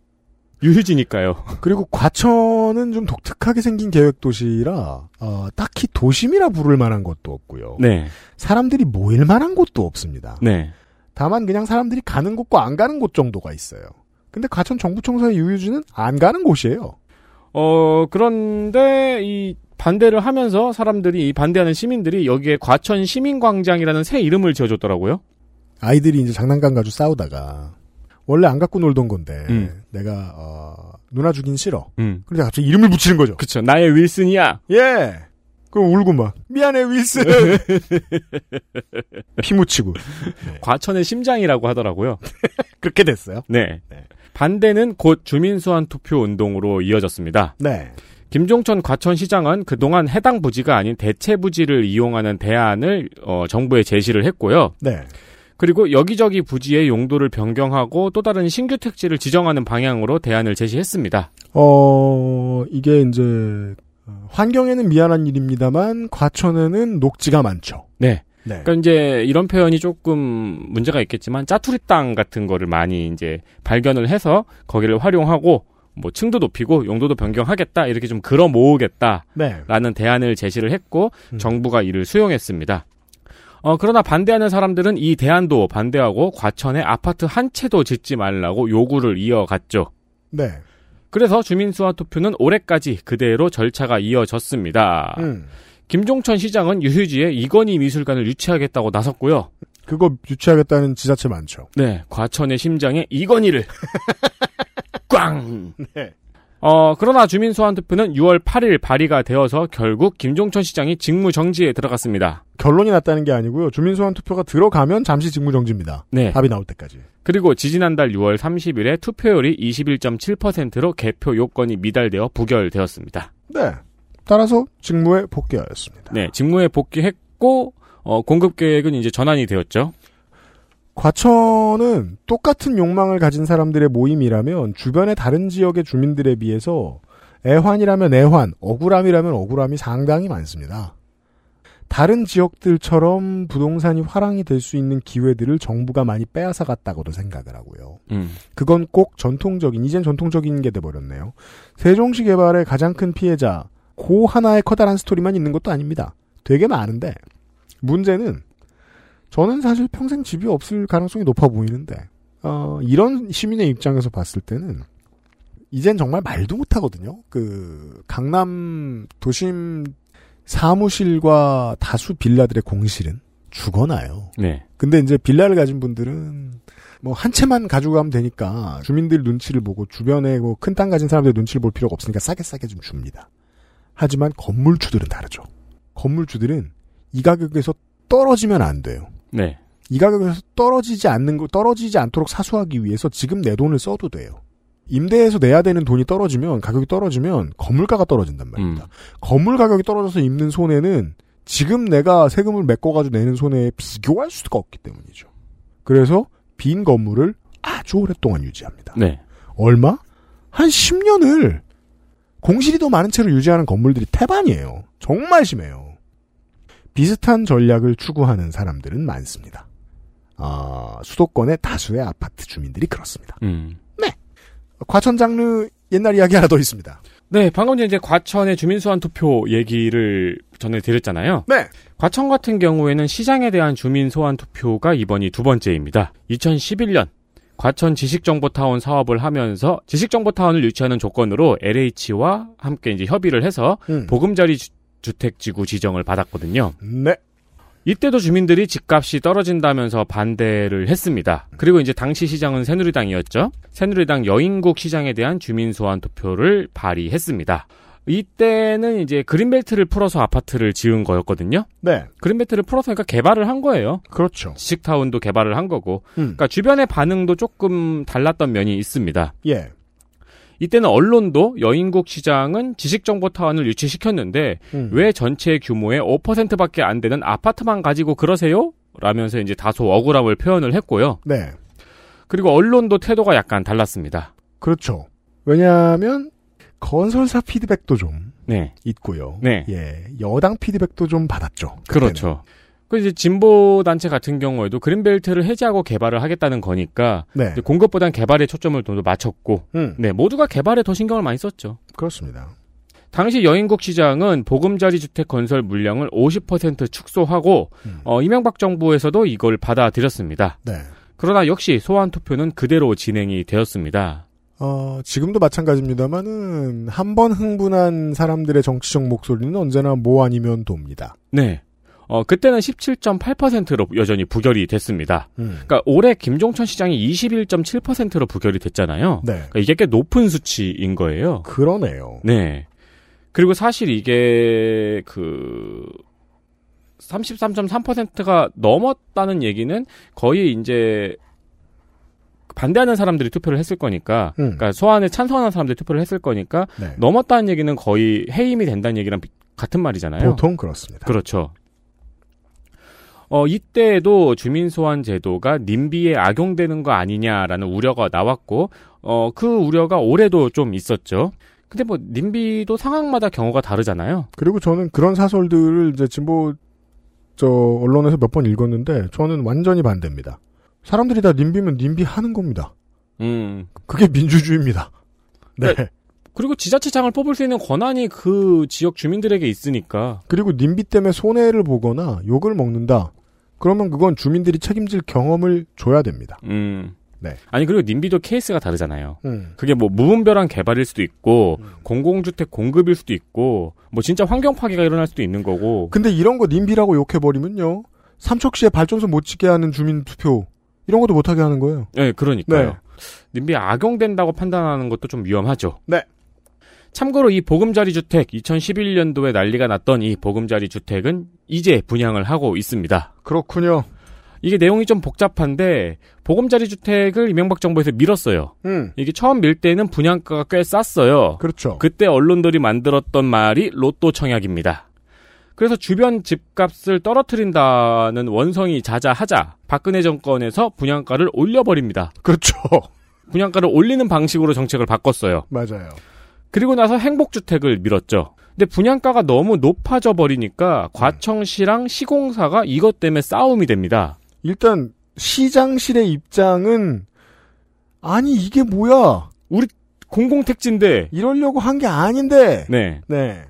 유휴지니까요. 그리고 과천은 좀 독특하게 생긴 계획 도시라 어, 딱히 도심이라 부를 만한 것도 없고요. 네. 사람들이 모일 만한 곳도 없습니다. 네. 다만 그냥 사람들이 가는 곳과 안 가는 곳 정도가 있어요. 근데 과천 정부청사의 유유지는 안 가는 곳이에요. 어, 그런데 이 반대를 하면서 사람들이 이 반대하는 시민들이 여기에 과천 시민광장이라는 새 이름을 지어줬더라고요. 아이들이 이제 장난감 가지고 싸우다가 원래 안 갖고 놀던 건데 음. 내가 어, 누나 주긴 싫어. 음. 그런데 갑자기 이름을 붙이는 거죠. 그쵸. 나의 윌슨이야. 예. 그럼 울고 막 미안해 윌슨. 피 묻히고 과천의 심장이라고 하더라고요. 그렇게 됐어요. 네. 반대는 곧 주민수환 투표 운동으로 이어졌습니다. 네. 김종천 과천시장은 그동안 해당 부지가 아닌 대체 부지를 이용하는 대안을 어, 정부에 제시를 했고요. 네. 그리고 여기저기 부지의 용도를 변경하고 또 다른 신규 택지를 지정하는 방향으로 대안을 제시했습니다. 어 이게 이제 환경에는 미안한 일입니다만 과천에는 녹지가 많죠. 네. 네. 그러니까 이제 이런 표현이 조금 문제가 있겠지만 짜투리 땅 같은 거를 많이 이제 발견을 해서 거기를 활용하고 뭐 층도 높이고 용도도 변경하겠다 이렇게 좀 걸어 모으겠다라는 네. 대안을 제시를 했고 음. 정부가 이를 수용했습니다. 어 그러나 반대하는 사람들은 이 대안도 반대하고 과천에 아파트 한 채도 짓지 말라고 요구를 이어갔죠. 네. 그래서 주민수와 투표는 올해까지 그대로 절차가 이어졌습니다. 음. 김종천 시장은 유휴지에 이건희 미술관을 유치하겠다고 나섰고요. 그거 유치하겠다는 지자체 많죠. 네, 과천의 심장에 이건희를 꽝. 네. 어 그러나 주민 소환 투표는 6월 8일 발의가 되어서 결국 김종천 시장이 직무 정지에 들어갔습니다. 결론이 났다는 게 아니고요. 주민 소환 투표가 들어가면 잠시 직무 정지입니다. 네. 답이 나올 때까지. 그리고 지지난달 6월 30일에 투표율이 21.7%로 개표 요건이 미달되어 부결되었습니다. 네. 따라서 직무에 복귀하였습니다. 네, 직무에 복귀했고 어, 공급 계획은 이제 전환이 되었죠. 과천은 똑같은 욕망을 가진 사람들의 모임이라면 주변의 다른 지역의 주민들에 비해서 애환이라면 애환, 억울함이라면 억울함이 상당히 많습니다. 다른 지역들처럼 부동산이 화랑이 될 수 있는 기회들을 정부가 많이 빼앗아 갔다고도 생각을 하고요. 음. 그건 꼭 전통적인, 이젠 전통적인 게 돼 버렸네요. 세종시 개발의 가장 큰 피해자, 고 하나의 커다란 스토리만 있는 것도 아닙니다. 되게 많은데, 문제는, 저는 사실 평생 집이 없을 가능성이 높아 보이는데, 어, 이런 시민의 입장에서 봤을 때는, 이젠 정말 말도 못하거든요. 그, 강남 도심 사무실과 다수 빌라들의 공실은 죽어나요. 네. 근데 이제 빌라를 가진 분들은 뭐 한 채만 가지고 가면 되니까 주민들 눈치를 보고 주변에 뭐 큰 땅 가진 사람들 눈치를 볼 필요가 없으니까 싸게 싸게 좀 줍니다. 하지만 건물주들은 다르죠. 건물주들은 이 가격에서 떨어지면 안 돼요. 네. 이 가격에서 떨어지지 않는 거 떨어지지 않도록 사수하기 위해서 지금 내 돈을 써도 돼요. 임대해서 내야 되는 돈이 떨어지면 가격이 떨어지면 건물가가 떨어진단 말입니다. 음. 건물 가격이 떨어져서 입는 손해는 지금 내가 세금을 메꿔가지고 내는 손해에 비교할 수가 없기 때문이죠. 그래서 빈 건물을 아주 오랫동안 유지합니다. 네. 얼마? 한 10년을 공실이 더 많은 채로 유지하는 건물들이 태반이에요. 정말 심해요. 비슷한 전략을 추구하는 사람들은 많습니다. 아, 수도권의 다수의 아파트 주민들이 그렇습니다. 음. 과천 장르 옛날 이야기 하나 더 있습니다. 네, 방금 전에 이제 과천의 주민수환 투표 얘기를 전해드렸잖아요. 네. 과천 같은 경우에는 시장에 대한 주민소환 투표가 이번이 두 번째입니다. 2011년 과천 지식정보타운 사업을 하면서 지식정보타운을 유치하는 조건으로 LH와 함께 이제 협의를 해서 음. 보금자리 주- 주택지구 지정을 받았거든요. 네. 이때도 주민들이 집값이 떨어진다면서 반대를 했습니다. 그리고 이제 당시 시장은 새누리당이었죠. 새누리당 여인국 시장에 대한 주민 소환 투표를 발의했습니다. 이때는 이제 그린벨트를 풀어서 아파트를 지은 거였거든요. 네. 그린벨트를 풀어서 그러니까 개발을 한 거예요. 그렇죠. 지식타운도 개발을 한 거고. 음. 그러니까 주변의 반응도 조금 달랐던 면이 있습니다. 예. 이때는 언론도 여인국 시장은 지식정보 타운을 유치시켰는데 음. 왜 전체 규모의 5%밖에 안 되는 아파트만 가지고 그러세요? 라면서 이제 다소 억울함을 표현을 했고요. 네. 그리고 언론도 태도가 약간 달랐습니다. 그렇죠. 왜냐하면 건설사 피드백도 좀 네. 있고요. 네. 예. 여당 피드백도 좀 받았죠. 그렇죠. 그 이제 진보 단체 같은 경우에도 그린벨트를 해제하고 개발을 하겠다는 거니까 네. 공급보단 개발에 초점을 더 맞췄고 음. 네, 모두가 개발에 더 신경을 많이 썼죠. 그렇습니다. 당시 여인국 시장은 보금자리 주택 건설 물량을 50% 축소하고 어, 이명박 정부에서도 이걸 받아들였습니다. 네. 그러나 역시 소환 투표는 그대로 진행이 되었습니다. 어, 지금도 마찬가지입니다만은 한 번 흥분한 사람들의 정치적 목소리는 언제나 뭐 아니면 돕니다. 네. 어, 그때는 17.8%로 여전히 부결이 됐습니다. 음. 그러니까 올해 김종천 시장이 21.7%로 부결이 됐잖아요. 네. 그러니까 이게 꽤 높은 수치인 거예요. 그러네요. 네. 그리고 사실 이게 그 33.3%가 넘었다는 얘기는 거의 이제 반대하는 사람들이 투표를 했을 거니까, 음. 그러니까 소환에 찬성하는 사람들이 투표를 했을 거니까 네. 넘었다는 얘기는 거의 해임이 된다는 얘기랑 비- 같은 말이잖아요. 보통 그렇습니다. 그렇죠. 어, 이때에도 주민소환 제도가 님비에 악용되는 거 아니냐라는 우려가 나왔고, 어, 그 우려가 올해도 좀 있었죠. 근데 뭐 님비도 상황마다 경우가 다르잖아요. 그리고 저는 그런 사설들을 이제 진보 저 언론에서 몇 번 읽었는데 저는 완전히 반대입니다. 사람들이 다 님비면 님비 하는 겁니다. 음. 그게 민주주의입니다. 네. 네. 그리고 지자체장을 뽑을 수 있는 권한이 그 지역 주민들에게 있으니까. 그리고 님비 때문에 손해를 보거나 욕을 먹는다. 그러면 그건 주민들이 책임질 경험을 줘야 됩니다. 음. 네. 아니 그리고 님비도 케이스가 다르잖아요. 음. 그게 뭐 무분별한 개발일 수도 있고 공공주택 공급일 수도 있고 뭐 진짜 환경 파괴가 일어날 수도 있는 거고. 근데 이런 거 님비라고 욕해 버리면요. 삼척시에 발전소 못 짓게 하는 주민 투표 이런 것도 못 하게 하는 거예요. 네, 그러니까요. 네. 님비 악용된다고 판단하는 것도 좀 위험하죠. 네. 참고로 이 보금자리 주택 2011년도에 난리가 났던 이 보금자리 주택은 이제 분양을 하고 있습니다. 그렇군요. 이게 내용이 좀 복잡한데 보금자리 주택을 이명박 정부에서 밀었어요. 음. 이게 처음 밀 때는 분양가가 꽤 쌌어요. 그렇죠. 그때 언론들이 만들었던 말이 로또 청약입니다. 그래서 주변 집값을 떨어뜨린다는 원성이 자자하자 박근혜 정권에서 분양가를 올려버립니다. 그렇죠. 분양가를 올리는 방식으로 정책을 바꿨어요. 맞아요. 그리고 나서 행복주택을 밀었죠. 근데 분양가가 너무 높아져 버리니까 과청시랑 시공사가 이것 때문에 싸움이 됩니다. 일단 시장실의 입장은 아니 이게 뭐야? 우리 공공택지인데 이러려고 한 게 아닌데. 네. 네.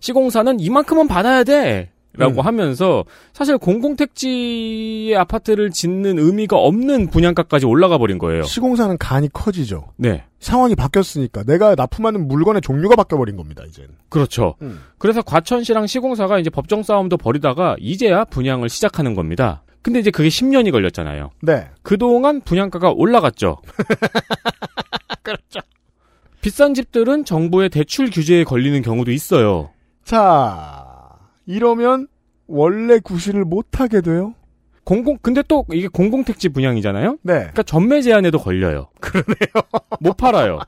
시공사는 이만큼은 받아야 돼. 라고 음. 하면서 사실 공공택지의 아파트를 짓는 의미가 없는 분양가까지 올라가 버린 거예요. 시공사는 간이 커지죠. 네. 상황이 바뀌었으니까 내가 납품하는 물건의 종류가 바뀌어버린 겁니다. 이제. 그렇죠. 음. 그래서 과천시랑 시공사가 이제 법정 싸움도 벌이다가 이제야 분양을 시작하는 겁니다. 근데 이제 그게 10년이 걸렸잖아요. 네. 그동안 분양가가 올라갔죠. 그렇죠. 비싼 집들은 정부의 대출 규제에 걸리는 경우도 있어요. 자, 이러면 원래 구실을 못 하게 돼요. 공공 근데 또 이게 공공택지 분양이잖아요. 네. 그러니까 전매 제한에도 걸려요. 그러네요. 못 팔아요.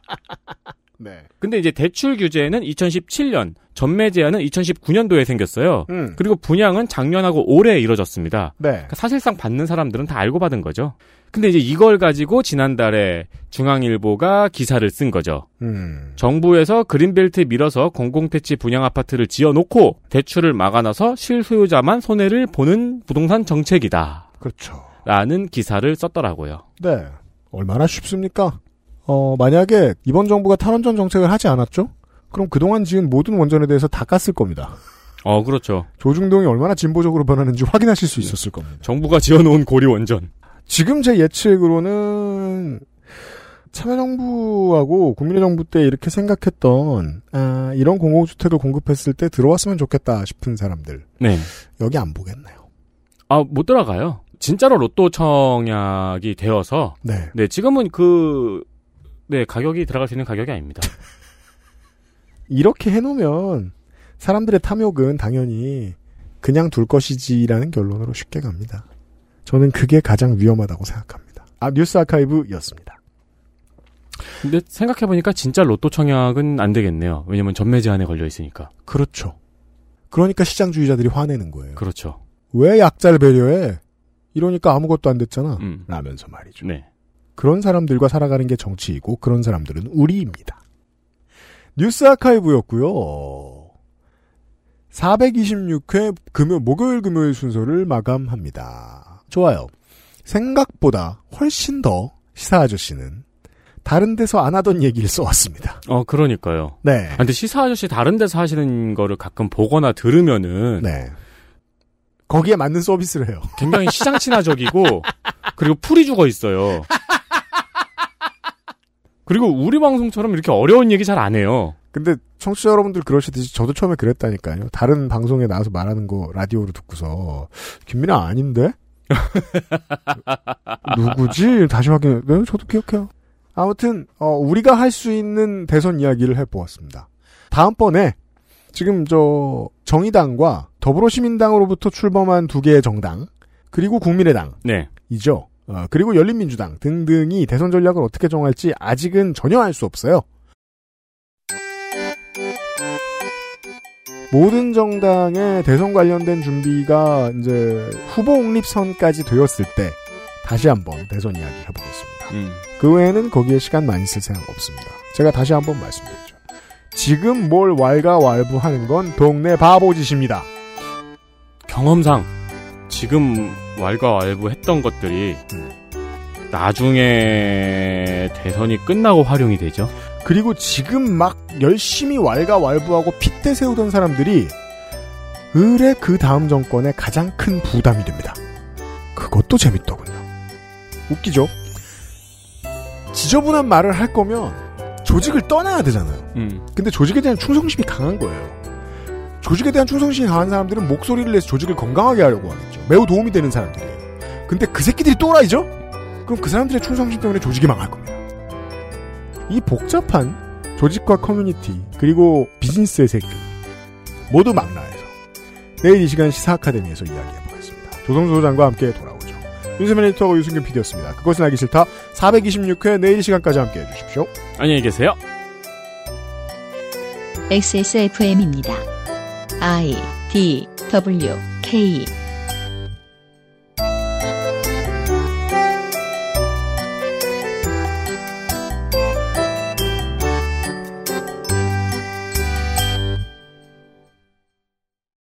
네. 근데 이제 대출 규제는 2017년, 전매 제한은 2019년도에 생겼어요. 음. 그리고 분양은 작년하고 올해 이뤄졌습니다. 네. 그러니까 사실상 받는 사람들은 다 알고 받은 거죠. 근데 이제 이걸 가지고 지난달에 중앙일보가 기사를 쓴 거죠. 음. 정부에서 그린벨트 밀어서 공공택지 분양 아파트를 지어놓고 대출을 막아놔서 실소유자만 손해를 보는 부동산 정책이다. 그렇죠. 라는 기사를 썼더라고요. 네. 얼마나 쉽습니까? 어, 만약에 이번 정부가 탈원전 정책을 하지 않았죠? 그럼 그동안 지은 모든 원전에 대해서 다 깠을 겁니다. 어, 그렇죠. 조중동이 얼마나 진보적으로 변하는지 확인하실 수 있었을 겁니다. 정부가 지어놓은 고리 원전. 지금 제 예측으로는 참여정부하고 국민의 정부 때 이렇게 생각했던 아, 이런 공공주택을 공급했을 때 들어왔으면 좋겠다 싶은 사람들 네. 여기 안 보겠네요. 아, 못 들어가요. 진짜로 로또 청약이 되어서. 네. 네, 지금은 그, 네, 가격이 들어갈 수 있는 가격이 아닙니다. 이렇게 해놓으면 사람들의 탐욕은 당연히 그냥 둘 것이지라는 결론으로 쉽게 갑니다. 저는 그게 가장 위험하다고 생각합니다. 아, 뉴스 아카이브였습니다. 근데 생각해보니까 진짜 로또 청약은 안 되겠네요. 왜냐면 전매 제한에 걸려 있으니까. 그렇죠. 그러니까 시장주의자들이 화내는 거예요. 그렇죠. 왜 약자를 배려해? 이러니까 아무것도 안 됐잖아. 음. 라면서 말이죠. 네. 그런 사람들과 살아가는 게 정치이고 그런 사람들은 우리입니다. 뉴스 아카이브였고요. 426회 금요 목요일 금요일 순서를 마감합니다. 좋아요. 생각보다 훨씬 더 시사 아저씨는 다른 데서 안 하던 얘기를 써왔습니다. 어, 그러니까요. 네. 아, 근데 시사 아저씨 다른 데서 하시는 거를 가끔 보거나 들으면은. 네. 거기에 맞는 서비스를 해요. 굉장히 시장 친화적이고, 그리고 풀이 죽어 있어요. 그리고 우리 방송처럼 이렇게 어려운 얘기 잘 안 해요. 근데 청취자 여러분들 그러시듯이 저도 처음에 그랬다니까요. 다른 방송에 나와서 말하는 거 라디오로 듣고서 김민아 아닌데? 누구지? 다시 확인해. 네, 저도 기억해요. 아무튼 어, 우리가 할 수 있는 대선 이야기를 해보았습니다. 다음번에 지금 저 정의당과 더불어시민당으로부터 출범한 두 개의 정당 그리고 국민의당 네. 이죠. 어, 그리고 열린민주당 등등이 대선 전략을 어떻게 정할지 아직은 전혀 알 수 없어요. 모든 정당의 대선 관련된 준비가 이제 후보 옹립선까지 되었을 때 다시 한번 대선 이야기 해보겠습니다. 음. 그 외에는 거기에 시간 많이 쓸 생각 없습니다. 제가 다시 한번 말씀드리죠. 지금 뭘 왈가왈부하는 건 동네 바보짓입니다. 경험상 지금 왈가왈부 했던 것들이 나중에 대선이 끝나고 활용이 되죠. 그리고 지금 막 열심히 왈가왈부하고 핏대 세우던 사람들이 을의 그 다음 정권의 가장 큰 부담이 됩니다. 그것도 재밌더군요. 웃기죠? 지저분한 말을 할 거면 조직을 떠나야 되잖아요. 음. 근데 조직에 대한 충성심이 강한 거예요. 조직에 대한 충성심이 강한 사람들은 목소리를 내서 조직을 건강하게 하려고 하겠죠. 매우 도움이 되는 사람들이에요. 근데 그 새끼들이 또라이죠? 그럼 그 사람들의 충성심 때문에 조직이 망할 겁니다. 이 복잡한 조직과 커뮤니티 그리고 비즈니스의 세계 모두 망라해서 내일 이 시간 시사 아카데미에서 이야기해보겠습니다. 조성수 소장과 함께 돌아오죠. 윤세민 에디터가 유승균 PD였습니다. 그것은 알기 싫다 426회 내일 이 시간까지 함께 해주십시오. 안녕히 계세요. XSFM입니다. I D W K